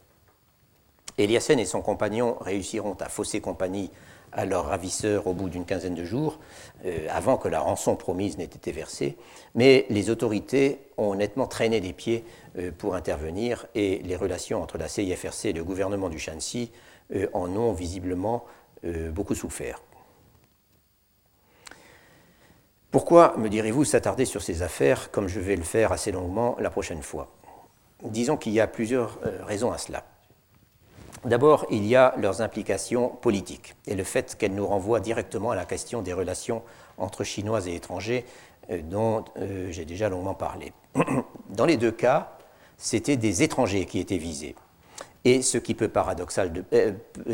Eliassen et son compagnon réussiront à fausser compagnie à leurs ravisseurs au bout d'une quinzaine de jours, euh, avant que la rançon promise n'ait été versée, mais les autorités ont nettement traîné des pieds euh, pour intervenir et les relations entre la CIFRC et le gouvernement du Shanxi euh, en ont visiblement beaucoup souffert. Pourquoi, me direz-vous, s'attarder sur ces affaires comme je vais le faire assez longuement la prochaine fois? Disons qu'il y a plusieurs euh, raisons à cela. D'abord, il y a leurs implications politiques et le fait qu'elles nous renvoient directement à la question des relations entre Chinois et étrangers euh, dont euh, j'ai déjà longuement parlé. [clears throat] Dans les deux cas, c'était des étrangers qui étaient visés. Et ce qui, peut euh,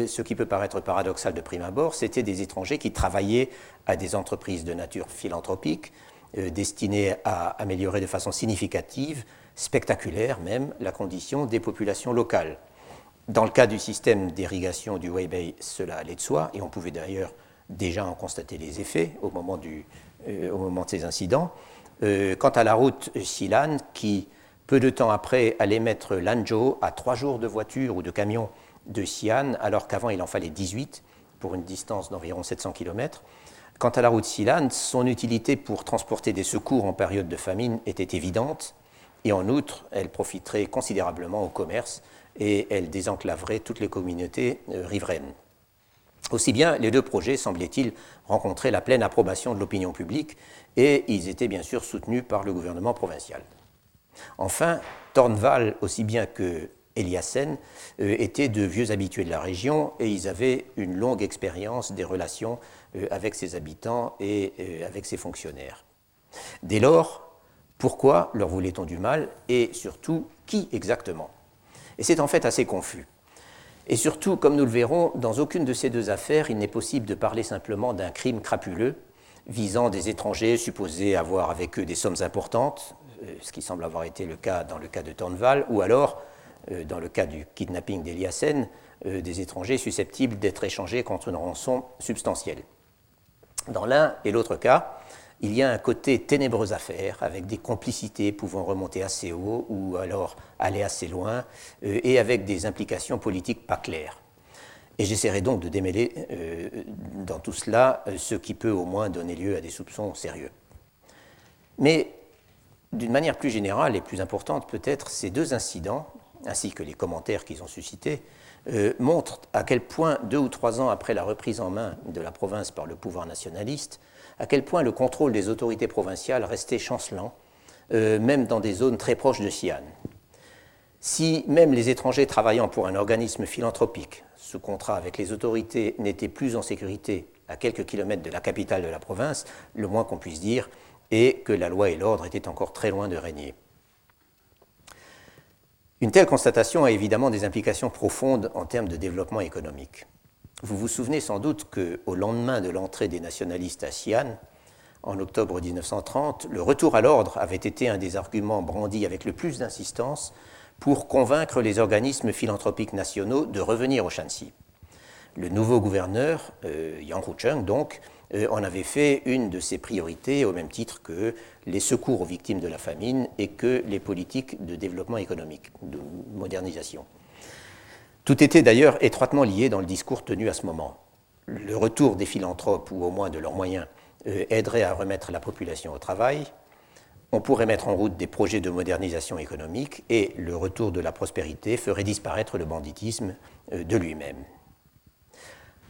ce qui peut paraître paradoxal de prime abord, c'était des étrangers qui travaillaient à des entreprises de nature philanthropique euh, destinées à améliorer de façon significative, spectaculaire même, la condition des populations locales. Dans le cas du système d'irrigation du Weibei, cela allait de soi, et on pouvait d'ailleurs déjà en constater les effets au moment, du, euh, au moment de ces incidents. quant à la route Silan, qui peu de temps après, allait mettre Lanzhou à trois jours de voiture ou de camion de Xi'an, alors qu'avant il en fallait 18 pour une distance d'environ 700 km. Quant à la route Xi'an, son utilité pour transporter des secours en période de famine était évidente, et en outre, elle profiterait considérablement au commerce et elle désenclaverait toutes les communautés euh, riveraines. Aussi bien, les deux projets, semblait-il, rencontraient la pleine approbation de l'opinion publique et ils étaient bien sûr soutenus par le gouvernement provincial. Enfin, Tornval, aussi bien que Eliassen, euh, étaient de vieux habitués de la région et ils avaient une longue expérience des relations euh, avec ses habitants et euh, avec ses fonctionnaires. Dès lors, pourquoi leur voulait-on du mal et surtout qui exactement? Et c'est en fait assez confus. Et surtout, comme nous le verrons, dans aucune de ces deux affaires, il n'est possible de parler simplement d'un crime crapuleux visant des étrangers supposés avoir avec eux des sommes importantes, ce qui semble avoir été le cas dans le cas de Tornval, ou alors, euh, dans le cas du kidnapping d'Eliassen, euh, des étrangers susceptibles d'être échangés contre une rançon substantielle. Dans l'un et l'autre cas, il y a un côté ténébreuse affaire, avec des complicités pouvant remonter assez haut ou alors aller assez loin, euh, et avec des implications politiques pas claires. Et j'essaierai donc de démêler euh, dans tout cela euh, ce qui peut au moins donner lieu à des soupçons sérieux. Mais d'une manière plus générale et plus importante peut-être, ces deux incidents, ainsi que les commentaires qu'ils ont suscités, montrent à quel point, deux ou trois ans après la reprise en main de la province par le pouvoir nationaliste, à quel point le contrôle des autorités provinciales restait chancelant, euh, même dans des zones très proches de Xi'an. Si même les étrangers travaillant pour un organisme philanthropique, sous contrat avec les autorités, n'étaient plus en sécurité à quelques kilomètres de la capitale de la province, le moins qu'on puisse dire est que la loi et l'ordre étaient encore très loin de régner. Une telle constatation a évidemment des implications profondes en termes de développement économique. Vous vous souvenez sans doute qu'au lendemain de l'entrée des nationalistes à Xi'an, en octobre 1930, le retour à l'ordre avait été un des arguments brandis avec le plus d'insistance pour convaincre les organismes philanthropiques nationaux de revenir au Shanxi. Le nouveau gouverneur, euh, Yang Hucheng, donc, euh, en avait fait une de ses priorités au même titre que les secours aux victimes de la famine et que les politiques de développement économique, de modernisation. Tout était d'ailleurs étroitement lié dans le discours tenu à ce moment. Le retour des philanthropes, ou au moins de leurs moyens, euh, aiderait à remettre la population au travail. On pourrait mettre en route des projets de modernisation économique et le retour de la prospérité ferait disparaître le banditisme euh, de lui-même.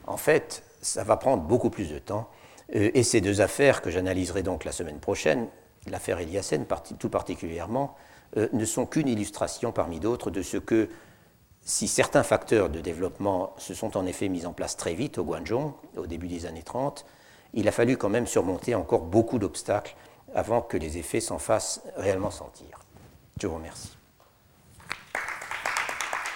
En fait, ça va prendre beaucoup plus de temps euh, et ces deux affaires que j'analyserai donc la semaine prochaine, l'affaire Eliassen tout particulièrement, ne sont qu'une illustration parmi d'autres de ce que si certains facteurs de développement se sont en effet mis en place très vite au Guangzhou, au début des années 30, il a fallu quand même surmonter encore beaucoup d'obstacles avant que les effets s'en fassent réellement sentir. Je vous remercie.